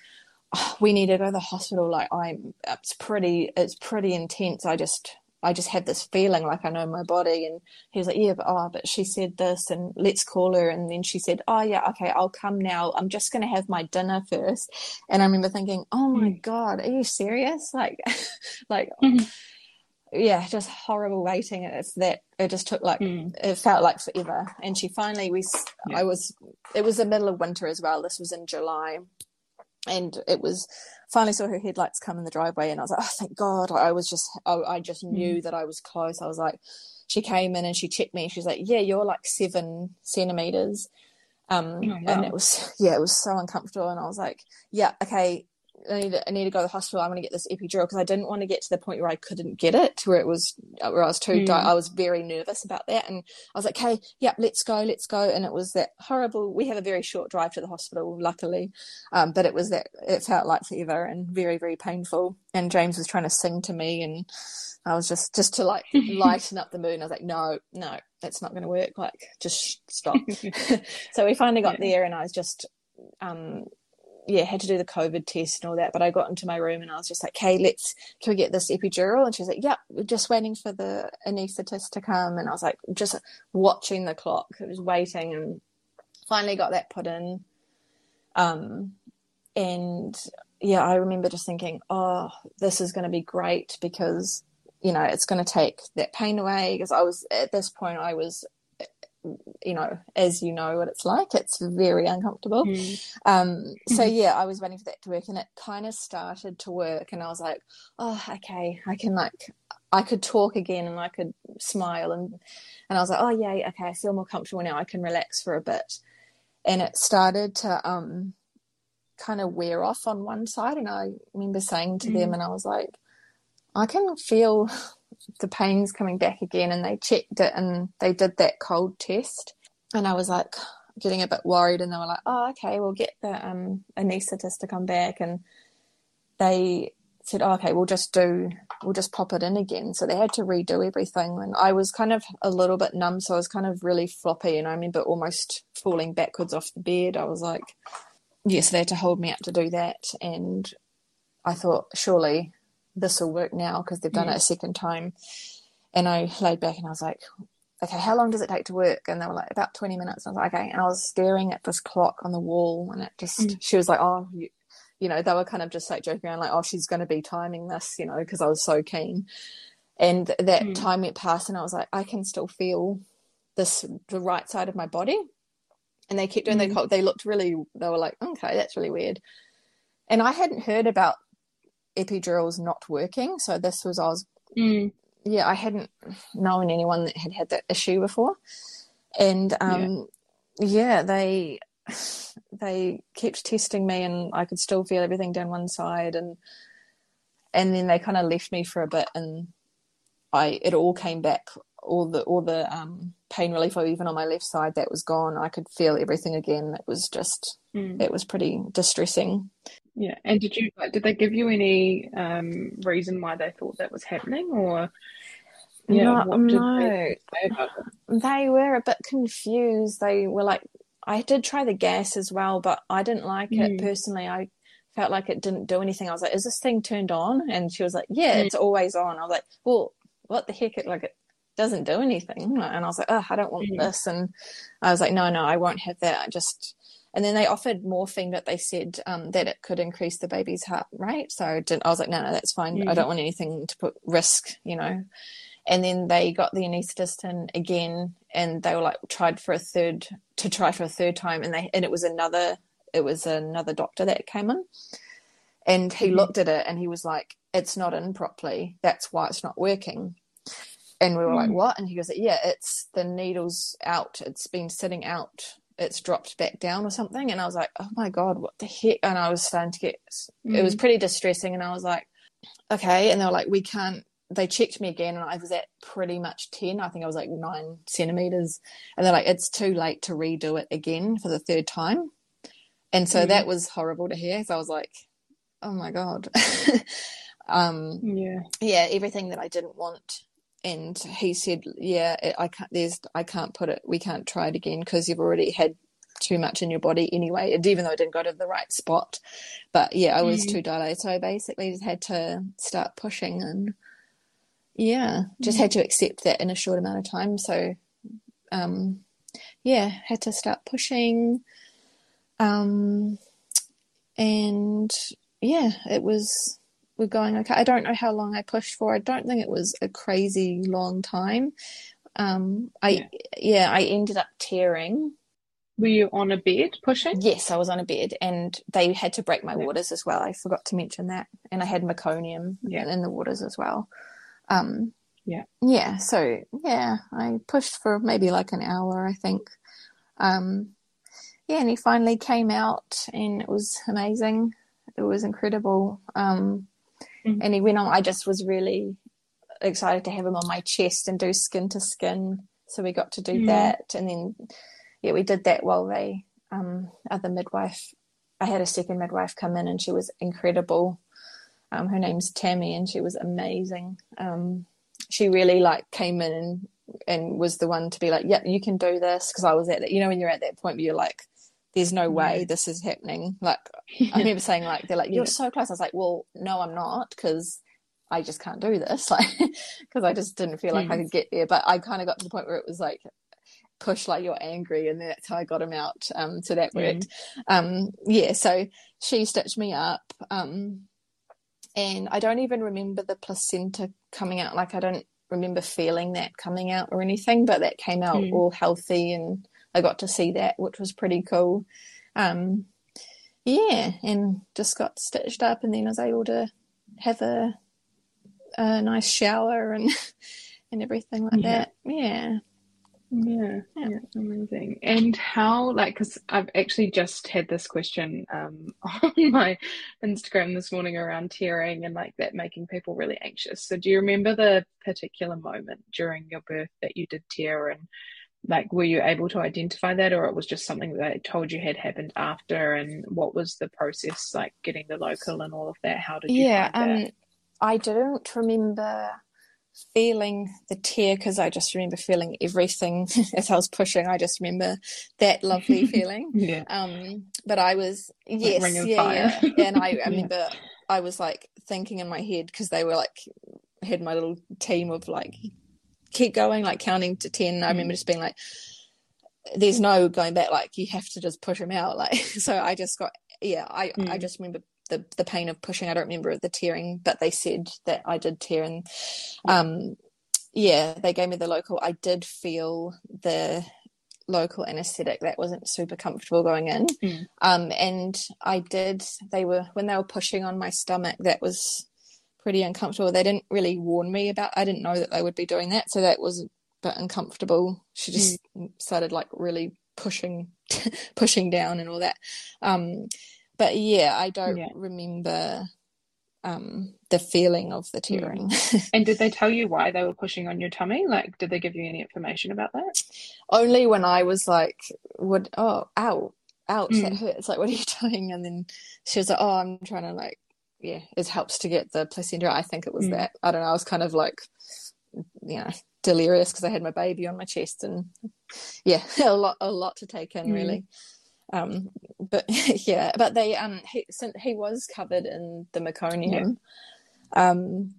"Oh, we need to go to the hospital. Like I'm, it's pretty, it's pretty intense. I just, I just had this feeling like I know my body. And he was like, yeah, but oh, but she said this, and let's call her. And then she said, oh yeah, okay, I'll come now. I'm just gonna have my dinner first. And I remember thinking, oh my god, are you serious? Like, <laughs> like, Mhm. yeah, just horrible waiting. It's that it just took like Mm. it felt like forever. And she finally, we, Yeah. I was, it was the middle of winter as well. This was in July, and it was finally saw her headlights come in the driveway, and I was like, oh, thank God. I was just, I, I just knew that I was close. I was like, she came in and she checked me. She's like, yeah, you're like seven centimeters. Um, Oh, wow. and it was, <laughs> yeah, it was so uncomfortable. And I was like, yeah, okay, I need to, I need to go to the hospital. I'm going to get this epidural because I didn't want to get to the point where I couldn't get it, where it was, where I was too, Mm. di- I was very nervous about that. And I was like, okay, yep, let's go, let's go. And it was that horrible, we have a very short drive to the hospital, luckily. Um, but it was that, it felt like forever and very, very painful. And James was trying to sing to me and I was just, just to like <laughs> lighten up the mood. And I was like, no, no, that's not going to work. Like, just stop. <laughs> so we finally got Yeah. there and I was just, um, yeah, had to do the COVID test and all that. But I got into my room and I was just like, "Okay, let's can we get this epidural?" And she's like, "Yep, we're just waiting for the anaesthetist to come." And I was like, just watching the clock, I was waiting, and finally got that put in. Um, and yeah, I remember just thinking, "Oh, this is going to be great because you know it's going to take that pain away." Because I was at this point, I was. You know, as you know what it's like, it's very uncomfortable. Mm. Um, so <laughs> yeah, I was waiting for that to work and it kind of started to work and I was like, oh, okay, I can like, I could talk again and I could smile and, and I was like, oh yeah, okay, I feel more comfortable now. I can relax for a bit. And it started to, um, kind of wear off on one side. And I remember saying to them and I was like, I can feel the pains coming back again. And they checked it and they did that cold test. And I was like, getting a bit worried and they were like, oh, okay, we'll get the um, anaesthetist to come back. And they said, oh, okay, we'll just do, we'll just pop it in again. So they had to redo everything. And I was kind of a little bit numb. So I was kind of really floppy. And I remember almost falling backwards off the bed. I was like, yes, they had to hold me up to do that. And I thought, surely this will work now because they've done it a second time. And I laid back and I was like, okay, how long does it take to work? And they were like, about 20 minutes. And I was like, okay. And I was staring at this clock on the wall and it just, she was like, oh, you, you know, they were kind of just like joking around, like, oh, she's going to be timing this, you know, because I was so keen. And that time went past and I was like, I can still feel this, the right side of my body. And they kept doing Mm. their clock. They looked really, they were like, okay, that's really weird. And I hadn't heard about epidurals not working. So this was, I was Mm. yeah, I hadn't known anyone that had had that issue before, and um, yeah. they they kept testing me, and I could still feel everything down one side, and and then they kind of left me for a bit, and I it all came back, all the all the um, pain relief, or even on my left side, that was gone. I could feel everything again. It was just Mm. it was pretty distressing. Yeah. And did you like, did they give you any um reason why they thought that was happening or yeah, no, no. they it? they were a bit confused. They were like, I did try the gas as well, but I didn't like it Mm. personally. I felt like it didn't do anything. I was like, is this thing turned on? And she was like, yeah, Mm. it's always on. I was like, well, what the heck? It like it doesn't do anything. And I was like, oh, I don't want Mm. this. And I was like, no, no, I won't have that. I just. And then they offered morphine, but they said um, that it could increase the baby's heart rate. So I, didn't, I was like, no, no, that's fine. I Mm. don't want anything to put risk, you know and then they got the anaesthetist in again and they were like tried for a third to try for a third time and they and it was another it was another doctor that came in, and he Mhm. looked at it and he was like, "It's not in properly. That's why it's not working." And we were like, Mm. "What?" And he goes, "Yeah, it's the needle's out. It's been sitting out. It's dropped back down or something." And I was like, "Oh my god, what the heck?" And I was starting to get. It was Mm. pretty distressing, and I was like, "Okay." And they were like, "We can't." They checked me again, and I was at pretty much ten. I think I was like nine centimeters, and they're like, "It's too late to redo it again for the third time." And so Mm. that was horrible to hear. So I was like, "Oh my god." <laughs> um, Yeah. yeah, everything that I didn't want. And he said, "Yeah, I can't. There's, I can't put it. We can't try it again because you've already had too much in your body anyway. And even though it didn't go to the right spot, but yeah, I was Mm. too dilated. So I basically just had to start pushing, and yeah, just had to accept that in a short amount of time. So, um, yeah, had to start pushing, um, and yeah, it was we're going okay. I don't know how long I pushed for. I don't think it was a crazy long time. Um, I Yeah. yeah, I ended up tearing. Were you on a bed pushing? Yes, I was on a bed, and they had to break my Yeah. waters as well. I forgot to mention that, and I had meconium Yeah. in the waters as well. Um, Yeah. yeah. So yeah, I pushed for maybe like an hour, I think. Um, yeah, and he finally came out, and it was amazing. It was incredible. Um, Mhm. and he went on. I just was really excited to have him on my chest and do skin to skin. So we got to do Mhm. that, and then yeah, we did that while they um other midwife. I had a second midwife come in, and she was incredible. Um, her name's Tammy, and she was amazing. Um, she really like came in and, and was the one to be like, "Yeah, you can do this." Because I was at that, you know, when you're at that point where you're like, "There's no way this is happening." Like <laughs> I remember saying like they're like you're Yeah. so close. I was like, well, no, I'm not because I just can't do this. <laughs> Like because I just didn't feel like I Mm. could get there. But I kind of got to the point where it was like push like you're angry, and that's how I got him out. Um, so that worked. Um, yeah. So she stitched me up. Um, and I don't even remember the placenta coming out. Like I don't remember feeling that coming out or anything, but that came out Mm. all healthy, and I got to see that, which was pretty cool. Um, yeah, and just got stitched up, and then I was able to have a a nice shower and <laughs> and everything like Yeah. that. Yeah. Yeah, Yeah. yeah, amazing. And how, like, because I've actually just had this question um, <laughs> on my Instagram this morning around tearing and like that making people really anxious. So, do you remember the particular moment during your birth that you did tear and like were you able to identify that or it was just something that they told you had happened after and what was the process like getting the local and all of that? How did you Yeah, um, I don't remember feeling the tear because I just remember feeling everything <laughs> as I was pushing. I just remember that lovely <laughs> feeling. Yeah. Um, but I was yes, of yeah, yeah. <laughs> And I, I Yeah. remember I was like thinking in my head because they were like had my little team of like keep going, like counting to ten. I remember Mm. just being like, "There's no going back. Like you have to just push them out." <laughs> Like so, I just got yeah. I I Mm. just remember the the pain of pushing. I don't remember the tearing, but they said that I did tear, and um, yeah, they gave me the local. I did feel the local anesthetic that wasn't super comfortable going in Mm. um and i did they were when they were pushing on my stomach that was pretty uncomfortable they didn't really warn me about i didn't know that they would be doing that so that was a bit uncomfortable she just started like really pushing <laughs> pushing down and all that um but yeah i don't Yeah. remember um the feeling of the tearing <laughs> And did they tell you why they were pushing on your tummy? Like, did they give you any information about that? only when I was like, "What? Oh, ow, ouch, that Mm. hurts!" Like, what are you <laughs> doing? And then she was like, "Oh, I'm trying to like, yeah, it helps to get the placenta." I think it was Mm. that. I don't know. I was kind of like, you know, delirious because I had my baby on my chest, and yeah, <laughs> a lot, a lot to take in, Mm. really. Um, but <laughs> yeah, but they um, he since he was covered in the meconium, um.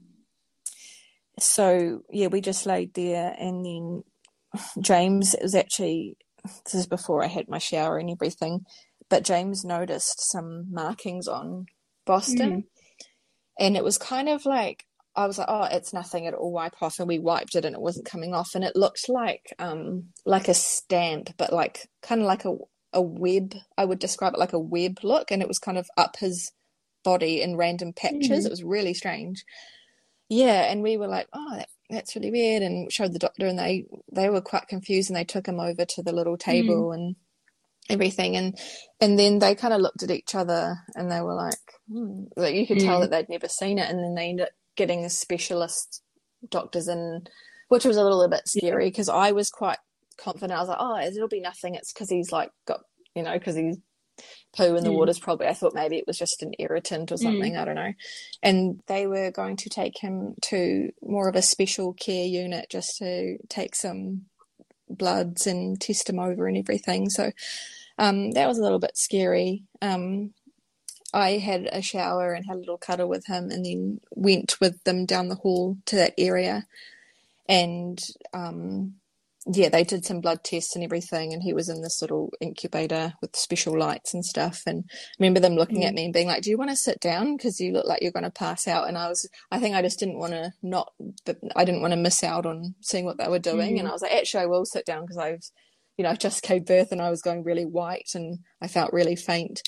So yeah, we just laid there, and then James it was actually this is before I had my shower and everything, but James noticed some markings on Boston, and it was kind of like I was like, oh, it's nothing. It'll wipe off, and we wiped it, and it wasn't coming off, and it looked like um like a stamp, but like kind of like a a web. I would describe it like a web look, and it was kind of up his body in random patches. Mm. It was really strange. Yeah, and we were like, oh, that, that's really weird, and showed the doctor, and they they were quite confused, and they took him over to the little table and everything, and and then they kind of looked at each other, and they were like, hmm. like you could tell Mm. that they'd never seen it, and then they ended up getting a specialist doctors in, which was a little bit scary because I was quite confident. I was like, oh, it'll be nothing. It's because he's like got, you know, because he's poo in the Mm. waters. Probably, I thought maybe it was just an irritant or something. I don't know. And they were going to take him to more of a special care unit just to take some bloods and test him over and everything. So um, that was a little bit scary. Um, I had a shower and had a little cuddle with him, and then went with them down the hall to that area. And um, yeah, they did some blood tests and everything, and he was in this little incubator with special lights and stuff. And I remember them looking at me and being like, "Do you want to sit down? Because you look like you're going to pass out." And I was, I think I just didn't want to not, but I didn't want to miss out on seeing what they were doing. And I was like, "Actually, I will sit down because I've, you know, <laughs> just gave birth and I was going really white and I felt really faint."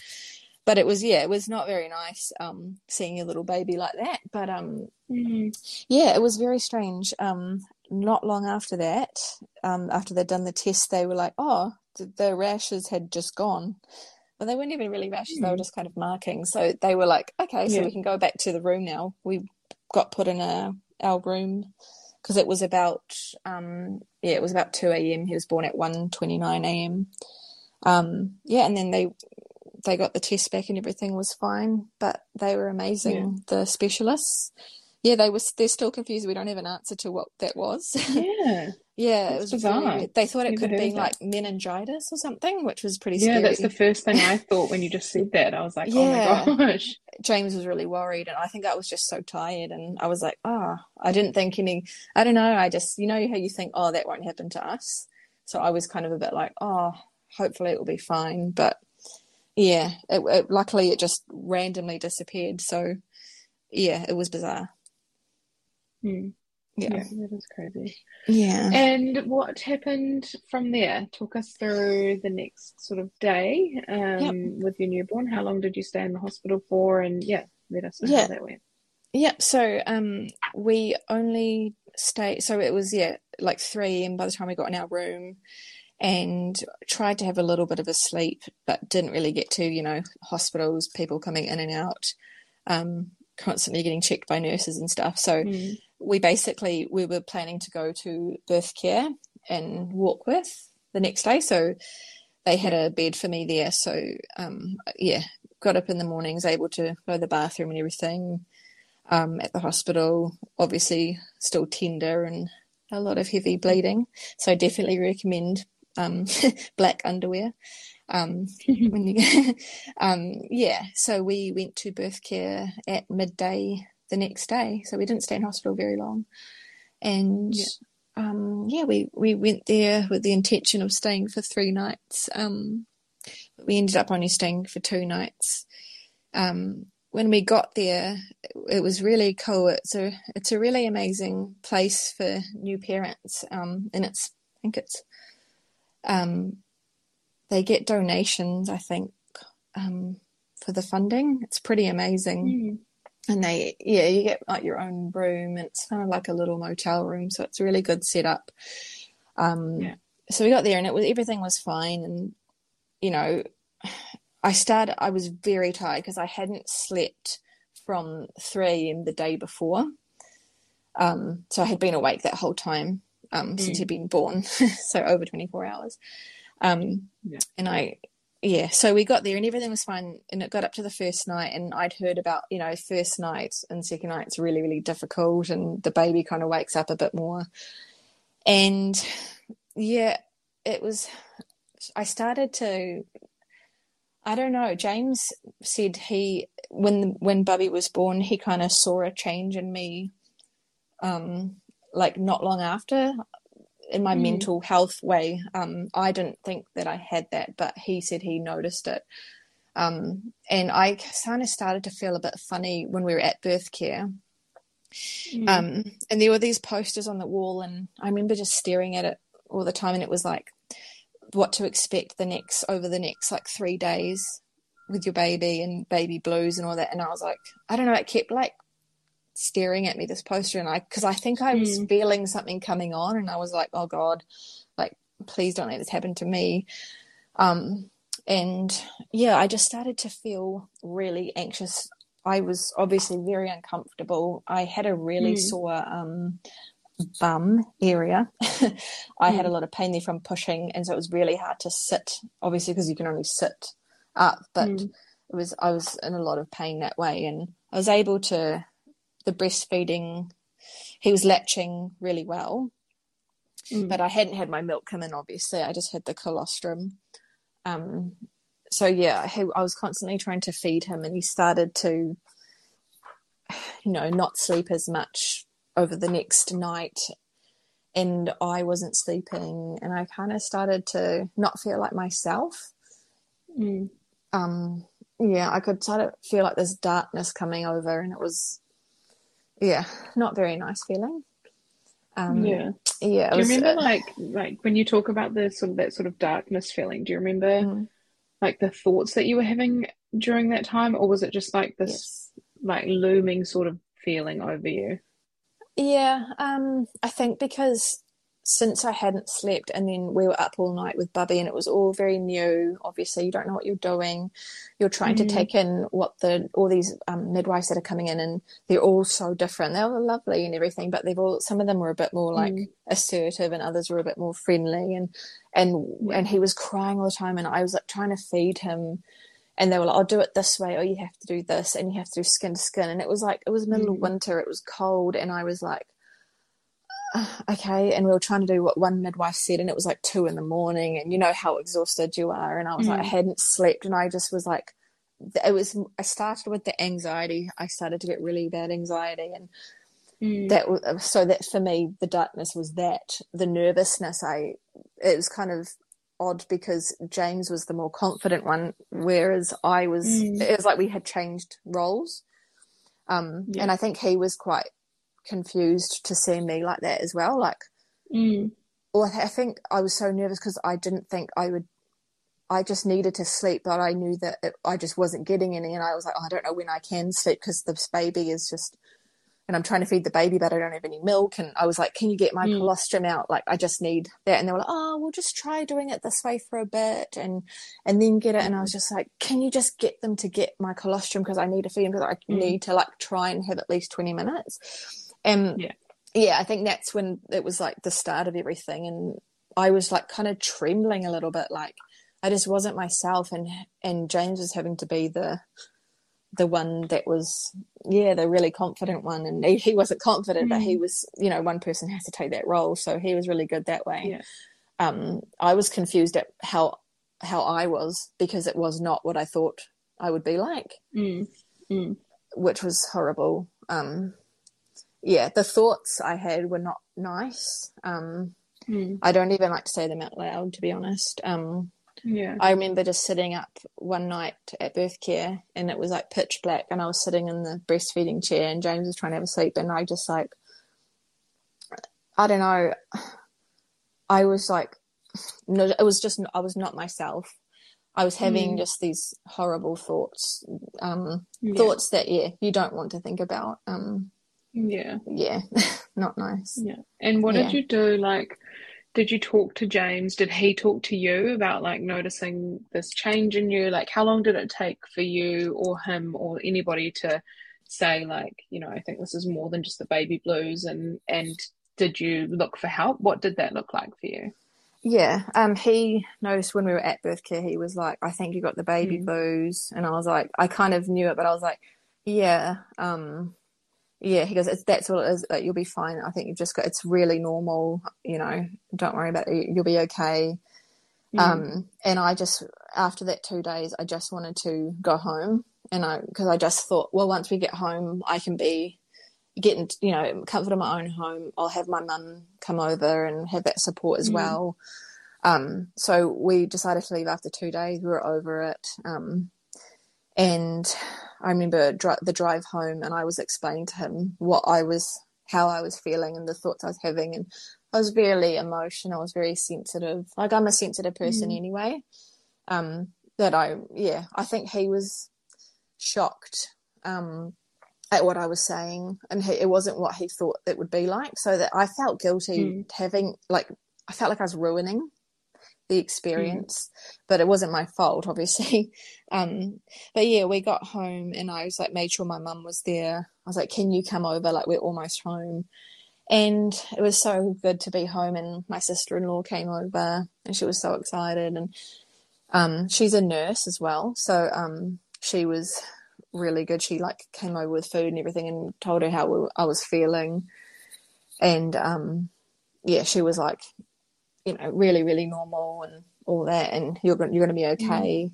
But it was, yeah, it was not very nice um, seeing a little baby like that. But um, Mm. yeah, it was very strange. Um, not long after that, um, after they'd done the test, they were like, "Oh, the, the rashes had just gone." But they weren't even really rashes; they were just kind of markings. So they were like, "Okay, so Yeah. we can go back to the room now." We got put in a our room because it was about um, yeah, it was about two a.m. He was born at one twenty nine a.m. Um, yeah, and then they they got the test back and everything was fine, but they were amazing. The specialists yeah, they were. They're still confused. We don't have an answer to what that was. <laughs> Yeah. Yeah, it was bizarre. They thought it Never could be like meningitis or something, which was pretty Yeah, that's the first thing I <laughs> thought when you just said that. I was like, Yeah. oh my gosh. James was really worried, and I think I was just so tired, and I was like, ah, I didn't think any. I don't know. I just, you know, how you think, oh, that won't happen to us. So I was kind of a bit like, oh, hopefully it will be fine. But yeah, it, it, luckily it just randomly disappeared. So yeah, it was bizarre. Hmm. Yeah. Yeah, that is crazy. Yeah. And what happened from there? Talk us through the next sort of day um, with your newborn. How long did you stay in the hospital for? And yeah, let us know Yeah. how that went. Yep. So um, we only stayed. So it was yeah, like three a.m. by the time we got in our room, and tried to have a little bit of a sleep, but didn't really get to. You know, hospitals, people coming in and out, um, constantly getting checked by nurses and stuff. So Hmm. We basically we were planning to go to birth care and walk with the next day. So they had a bed for me there. So um, yeah, got up in the mornings, able to go to the bathroom and everything. Um, at the hospital, obviously still tender and a lot of heavy bleeding. So definitely recommend um, <laughs> black underwear. Um, when you, <laughs> um, yeah. So we went to birth care at midday the next day. So we didn't stay in hospital very long. And Yeah. um, yeah, we, we went there with the intention of staying for three nights. Um, we ended up only staying for two nights. Um, when we got there, it was really cool. It's a it's a really amazing place for new parents. Um, and it's I think it's um, they get donations. I think um, for the funding. It's pretty amazing Hmm. And they yeah you get like your own room and it's kind of like a little motel room so it's a really good setup um Yeah. so we got there and it was everything was fine and you know i started i was very tired because i hadn't slept from 3 a.m the day before um so i had been awake that whole time um since Mm. he'd been born <laughs> so over 24 hours um Yeah. and i yeah, so we got there and everything was fine. And it got up to the first night, and I'd heard about, you know, first night and second night's really, really difficult, and the baby kind of wakes up a bit more. And yeah, it was, I started to, I don't know, James said he, when, when Bubby was born, he kind of saw a change in me, um, like not long after in my Mm. mental health way. Um, I didn't think that I had that, but he said he noticed it. Um, and I kind of started to feel a bit funny when we were at birth care. Hmm. Um, and there were these posters on the wall, and I remember just staring at it all the time. And it was like, what to expect the next over the next like three days with your baby and baby blues and all that. And I was like, I don't know, it kept like staring at me this poster and I because I think I was Mm. feeling something coming on and I was like, oh God, like please don't let this happen to me. Um and yeah, I just started to feel really anxious. I was obviously very uncomfortable. I had a really Mm. sore um bum area. <laughs> I had a Mm. lot of pain there from pushing and so it was really hard to sit obviously because you can only sit up but Mm. it was I was in a lot of pain that way and I was able to the breastfeeding he was latching really well. Mm. but I hadn't had my milk come in obviously. I just had the colostrum. Um so yeah he, I was constantly trying to feed him and he started to you know not sleep as much over the next night. And I wasn't sleeping and I kind of started to not feel like myself. Mm. um yeah i could sort of feel like this darkness coming over and it was yeah not very nice feeling um yeah. yeah it Do you was, remember uh, like like when you talk about the sort of that sort of darkness feeling? Do you remember mm, like the thoughts that you were having during that time, or was it just like this yes. like looming sort of feeling over you? yeah um i think because since i hadn't slept and then we were up all night with bubby and it was all very new obviously you don't know what you're doing you're trying Mm. to take in what the all these um, midwives that are coming in and they're all so different they were lovely and everything but they've all some of them were a bit more like Mm. assertive and others were a bit more friendly and and Yeah. and he was crying all the time and I was like trying to feed him and they were like I'll do it this way or you have to do this and you have to do skin to skin and it was like it was middle of Mm. winter it was cold and I was like "Ah, <sighs> okay and we were trying to do what one midwife said and it was like two in the morning and you know how exhausted you are and I was like I Mm. hadn't slept and I just was like it was I started with the anxiety I started to get really bad anxiety and Mm. that was so that for me the darkness was that the nervousness i it was kind of odd because james was the more confident one whereas i was Mm. it was like we had changed roles um Yeah. and i think he was quite confused to see me like that as well like Mm. or i think i was so nervous because i didn't think i would I just needed to sleep, but I knew that it, I just wasn't getting any, and I was like, oh, I don't know when I can sleep because this baby is just and I'm trying to feed the baby, but I don't have any milk. And I was like, can you get my Mm. colostrum out? Like, I just need that. And they were like, oh, we'll just try doing it this way for a bit and, and then get it. And I was just like, can you just get them to get my colostrum? Cause I need to feed them because I Mm. need to like try and have at least 20 minutes. And Yeah. yeah, I think that's when it was like the start of everything. And I was like kind of trembling a little bit. Like I just wasn't myself. And, and James was having to be the, the one that was yeah the really confident one and he, he wasn't confident but he Mm. was you know one person has to take that role so he was really good that way Yeah. um i was confused at how how i was because it was not what i thought i would be like Mm. Mm. which was horrible um yeah the thoughts i had were not nice um Mm. i don't even like to say them out loud to be honest um Yeah. I remember just sitting up one night at birth care and it was like pitch black and I was sitting in the breastfeeding chair and James was trying to have a sleep and I just like I don't know I was like no it was just I was not myself. I was having Mm. just these horrible thoughts um Yeah. thoughts that yeah you don't want to think about um Yeah. yeah <laughs> not nice. Yeah. And what Yeah. did you do? Like, did you talk to James? Did he talk to you about like noticing this change in you? Like, how long did it take for you or him or anybody to say like, you know, I think this is more than just the baby blues and and did you look for help? What did that look like for you? Yeah, um, he noticed when we were at birth care, he was like, I think you got the baby Mm. blues. And I was like, I kind of knew it, but I was like, yeah, um, yeah. He goes, that's all it is. Like, you'll be fine. I think you've just got, it's really normal. You know, don't worry about it. You'll be okay. Mm. Um, and I just, after that two days, I just wanted to go home. And I, because I just thought, well, once we get home, I can be getting, you know, comfort in my own home. I'll have my mum come over and have that support as Mm. well. Um, so we decided to leave after two days. We were over it. Um, and I remember dri- the drive home, and I was explaining to him what I was, how I was feeling, and the thoughts I was having. And I was very emotional. I was very sensitive. Like I'm a sensitive person Mm. anyway. Um, that I yeah, I think he was shocked um at what I was saying, and he, it wasn't what he thought it would be like. So that I felt guilty Mm. having like I felt like I was ruining the Mm. experience, but it wasn't my fault, <laughs> obviously. Um, but yeah, we got home and I was like, made sure my mum was there. I was like, can you come over? Like, we're almost home. And it was so good to be home. And my sister in law came over and she was so excited. And um, she's a nurse as well. So um, she was really good. She like came over with food and everything and told her how we- I was feeling. And um, yeah, she was like, you know, really, really normal and all that. And you're going, you're going to be okay.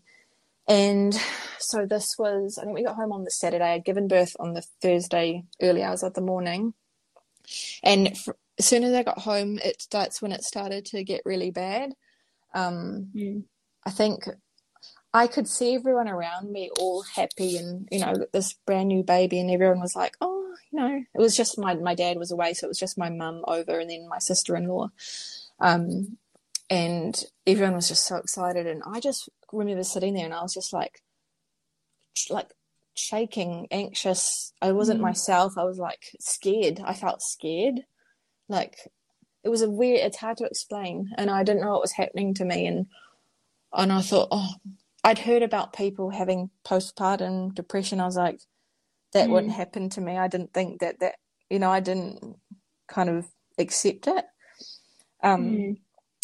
And so this was, I think we got home on the Saturday. I'd given birth on the Thursday, early hours of the morning. And as soon as I got home, it that's when it started to get really bad. Um, Mm. I think I could see everyone around me all happy and, you know, this brand new baby, and everyone was like, oh, you know, it was just my, my dad was away, so it was just my mum over and then my sister in law. Um, and everyone was just so excited. And I just remember sitting there and I was just like, like shaking, anxious. I wasn't Mm. myself. I was like scared. I felt scared. Like it was a weird, it's hard to explain. And I didn't know what was happening to me. And, and I thought, oh, I'd heard about people having postpartum depression. I was like, that Mm. wouldn't happen to me. I didn't think that that, you know, I didn't kind of accept it. Um, Mm.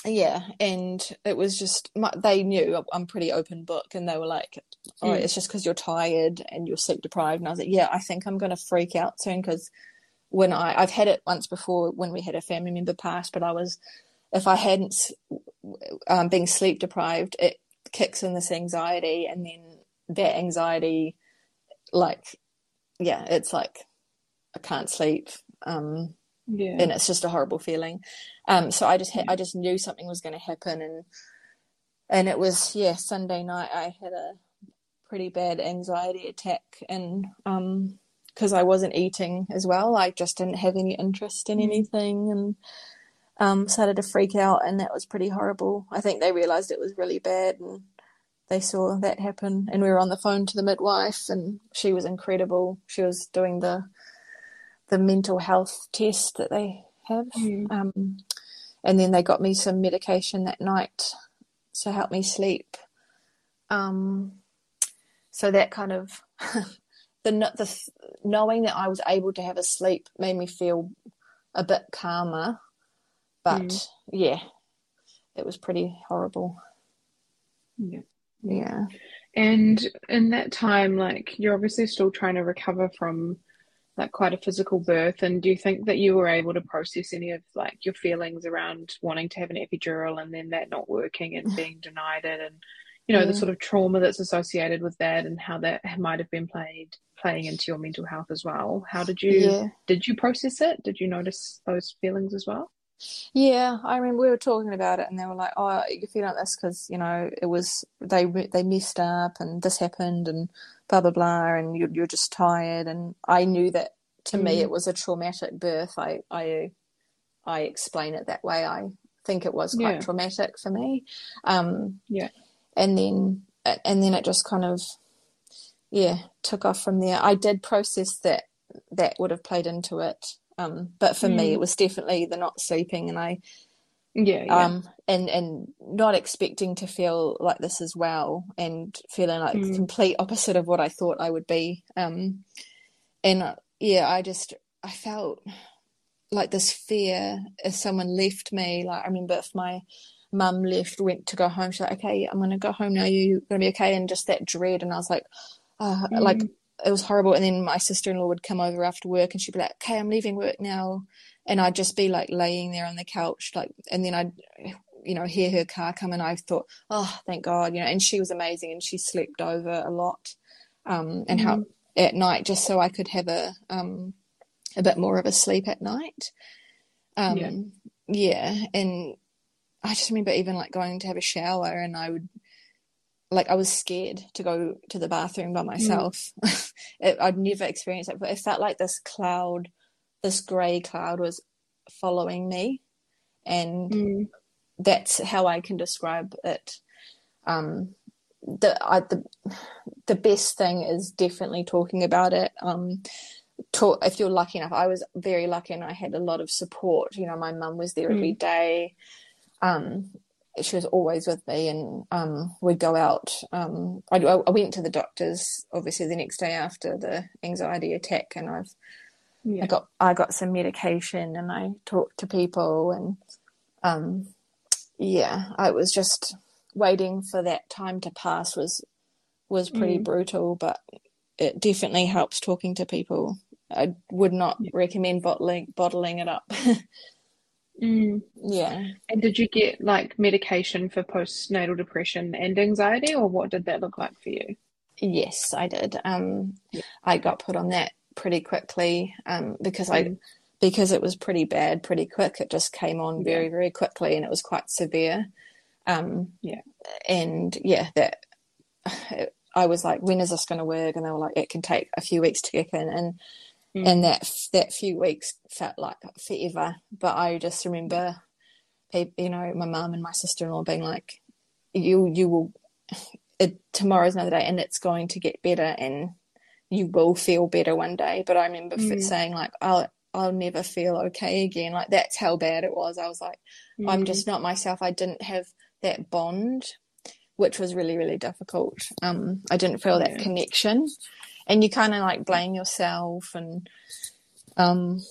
yeah, and it was just my, they knew I'm pretty open book, and they were like, "Oh, Mm. it's just because you're tired and you're sleep deprived." And I was like, "Yeah, I think I'm going to freak out soon because when I I've had it once before when we had a family member pass, but I was if I hadn't um, being sleep deprived, it kicks in this anxiety, and then that anxiety, like, yeah, it's like I can't sleep. Um, Yeah. and it's just a horrible feeling. Um, so I just ha- I just knew something was going to happen, and and it was yeah Sunday night I had a pretty bad anxiety attack, and um because I wasn't eating as well, I just didn't have any interest in Mm. anything, and um started to freak out, and that was pretty horrible. I think they realized it was really bad, and they saw that happen, and we were on the phone to the midwife, and she was incredible. She was doing the the mental health test that they have. Mm. Um, and then they got me some medication that night to help me sleep. Um, so that kind of <laughs> the the knowing that I was able to have a sleep made me feel a bit calmer. But Mm. yeah, it was pretty horrible. Yeah. Yeah. And in that time, like you're obviously still trying to recover from like quite a physical birth. And do you think that you were able to process any of like your feelings around wanting to have an epidural and then that not working and being <sighs> denied it and you know the Mm. sort of trauma that's associated with that and how that might have been played playing into your mental health as well. How did you Yeah. did you process it? Did you notice those feelings as well? Yeah, I remember we were talking about it, and they were like, "Oh, you feel like this because you know it was they they messed up, and this happened, and blah blah blah, and you're you're just tired." And I knew that to me Mm. it was a traumatic birth. I I I explain it that way. I think it was quite Yeah. traumatic for me. Um, Yeah. and then and then it just kind of yeah took off from there. I did process that that would have played into it. Um, but for me, Mm. it was definitely the not sleeping, and I Yeah, yeah. um, and and not expecting to feel like this as well, and feeling like Mm. complete opposite of what I thought I would be. Um, and uh, yeah, I just I felt like this fear if someone left me. Like I remember if my mum left, went to go home, she's like, "Okay, I'm gonna go home now. you're gonna be okay?" And just that dread, and I was like, uh, like Mm. it was horrible. And then my sister in law would come over after work, and she'd be like, "Okay, I'm leaving work now," and I'd just be like laying there on the couch, like, and then I'd, you know, hear her car come, and I thought, "Oh, thank God," you know. And she was amazing, and she slept over a lot, um, and how at night just so I could have a um a bit more of a sleep at night. Um, Yeah. yeah, and I just remember even like going to have a shower, and I would like I was scared to go to the bathroom by myself. <laughs> it, I'd never experienced it, but it felt like this cloud, this grey cloud, was following me, and Mm. that's how I can describe it. Um, the I, the the best thing is definitely talking about it. Um, talk if you're lucky enough. I was very lucky, and I had a lot of support. You know, my mum was there every day. Um, she was always with me, and um, we'd go out. Um, I, I went to the doctors obviously the next day after the anxiety attack, and I've Yeah. I got I got some medication and I talked to people and um yeah, I was just waiting for that time to pass was was pretty Mm. brutal, but it definitely helps talking to people. I would not Yeah. recommend bottling bottling it up. <laughs> Mm. yeah. And did you get like medication for postnatal depression and anxiety, or what did that look like for you? Yes, I did. Um Yeah. I got put on that pretty quickly um because I because it was pretty bad pretty quick. It just came on Yeah. very, very quickly and it was quite severe. Um, Yeah. And yeah, that <sighs> I was like, when is this going to work? And they were like, it can take a few weeks to kick in. And Mm. and that that few weeks felt like forever. But I just remember, you know, my mum and my sister in law being like, you you will, <sighs> it, tomorrow's another day, and it's going to get better, and you will feel better one day. But I remember Mm. saying like, I'll I'll never feel okay again. Like that's how bad it was. I was like, I'm Mm. just not myself. I didn't have that bond, which was really really difficult. Um, I didn't feel that Yeah. connection, and you kind of like blame yourself, and um,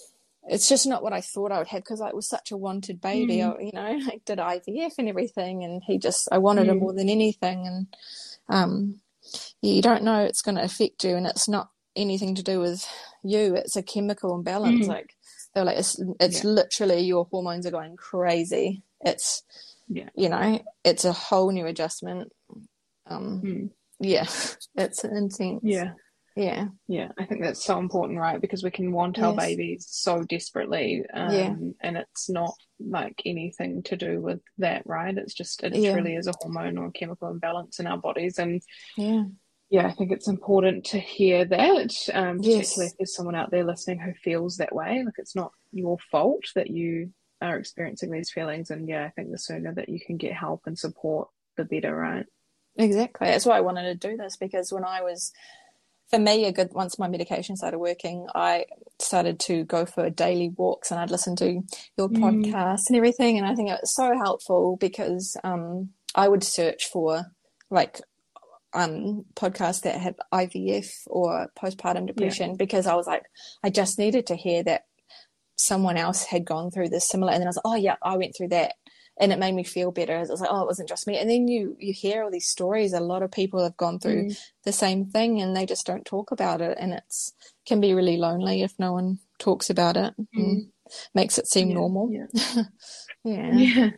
it's just not what I thought I would have because I was such a wanted baby. Mm. I, you know, <laughs> I did IVF and everything, and he just I wanted him more than anything, and um, you don't know it's going to affect you, and it's not anything to do with you. It's a chemical imbalance. Mm. Like they're like it's it's Yeah. literally your hormones are going crazy. It's Yeah. you know it's a whole new adjustment. Um, Mm. yeah, <laughs> it's intense. Yeah. Yeah, Yeah, I think that's so important, right? Because we can want our Yes. babies so desperately, um, Yeah. and it's not like anything to do with that, right? It's just it Yeah. truly is a hormone or chemical imbalance in our bodies, and yeah, yeah, I think it's important to hear that, um, particularly Yes. if there's someone out there listening who feels that way. Like it's not your fault that you are experiencing these feelings, and yeah, I think the sooner that you can get help and support, the better, right? exactly. That's why I wanted to do this because when I was for me, a good once my medication started working, I started to go for daily walks and I'd listen to your Mm. podcast and everything. And I think it was so helpful because um, I would search for like um, podcasts that had IVF or postpartum depression because I was like, I just needed to hear that someone else had gone through this similar. And then I was like, oh, yeah, I went through that. And it made me feel better. It was like, oh, it wasn't just me. And then you you hear all these stories. A lot of people have gone through Mm. the same thing and they just don't talk about it and it's can be really lonely if no one talks about it and makes it seem Yeah, normal yeah. <laughs> yeah <laughs> Yeah,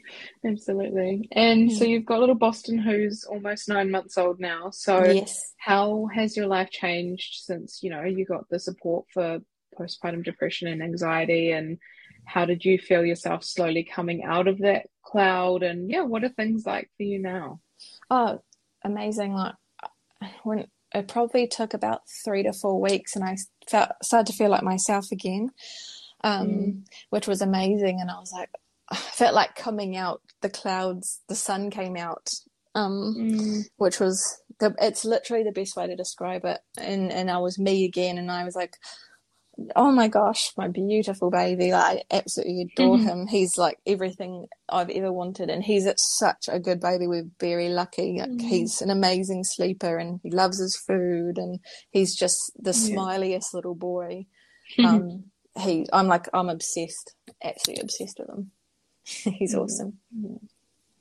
absolutely. And so you've got little Boston who's almost nine months old now. So yes how has your life changed since, you know, you got the support for postpartum depression and anxiety and how did you feel yourself slowly coming out of that cloud? And yeah, what are things like for you now? oh amazing. Like when it probably took about three to four weeks and i felt started to feel like myself again um Mm. which was amazing. And i was like I felt like coming out the clouds the sun came out um Mm, which was the it's literally the best way to describe it. And and I was me again. And I was like oh my gosh my beautiful baby like, I absolutely adore Mhm. him. He's like everything I've ever wanted and he's such a good baby. We're very lucky like, Mhm. he's an amazing sleeper and he loves his food and he's just the Yeah. smiliest little boy. Um he I'm like I'm obsessed absolutely obsessed with him. <laughs> He's awesome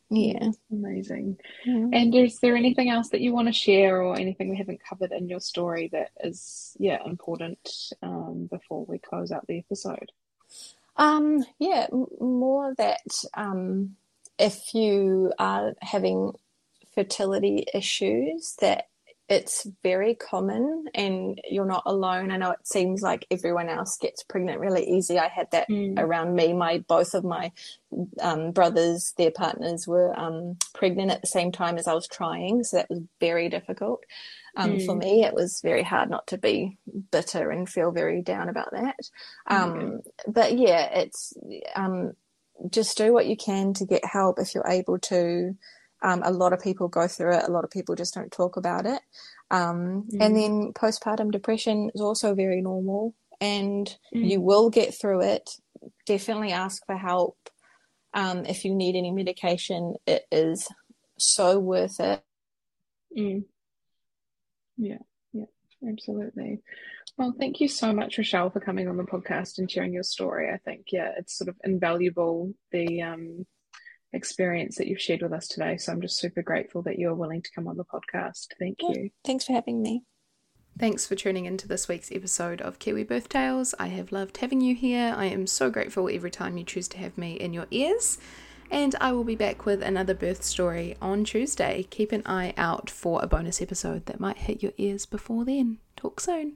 Yeah. Amazing. Yeah. And is there anything else that you want to share or anything we haven't covered in your story that is, yeah, important um, before we close out the episode? Um, yeah, m- more that um, if you are having fertility issues, that it's very common and you're not alone. I know it seems like everyone else gets pregnant really easy. I had that Mm. around me. My both of my um, brothers, their partners were um, pregnant at the same time as I was trying, so that was very difficult. Um, For Mm. me, it was very hard not to be bitter and feel very down about that. Um, But yeah, it's um, just do what you can to get help if you're able to. Um, a lot of people go through it. A lot of people just don't talk about it. Um, mm. And then postpartum depression is also very normal, and mm. you will get through it. Definitely ask for help. Um, if you need any medication, it is so worth it. Mm. Yeah, yeah, absolutely. Well, thank you so much, Rachelle, for coming on the podcast and sharing your story. I think, yeah, it's sort of invaluable the um, experience that you've shared with us today. So I'm just super grateful that you're willing to come on the podcast. Thank you. Thanks for having me. Thanks for tuning into this week's episode of Kiwi Birth Tales. I have loved having you here. I am so grateful every time you choose to have me in your ears. And I will be back with another birth story on Tuesday. Keep an eye out for a bonus episode that might hit your ears before then. Talk soon.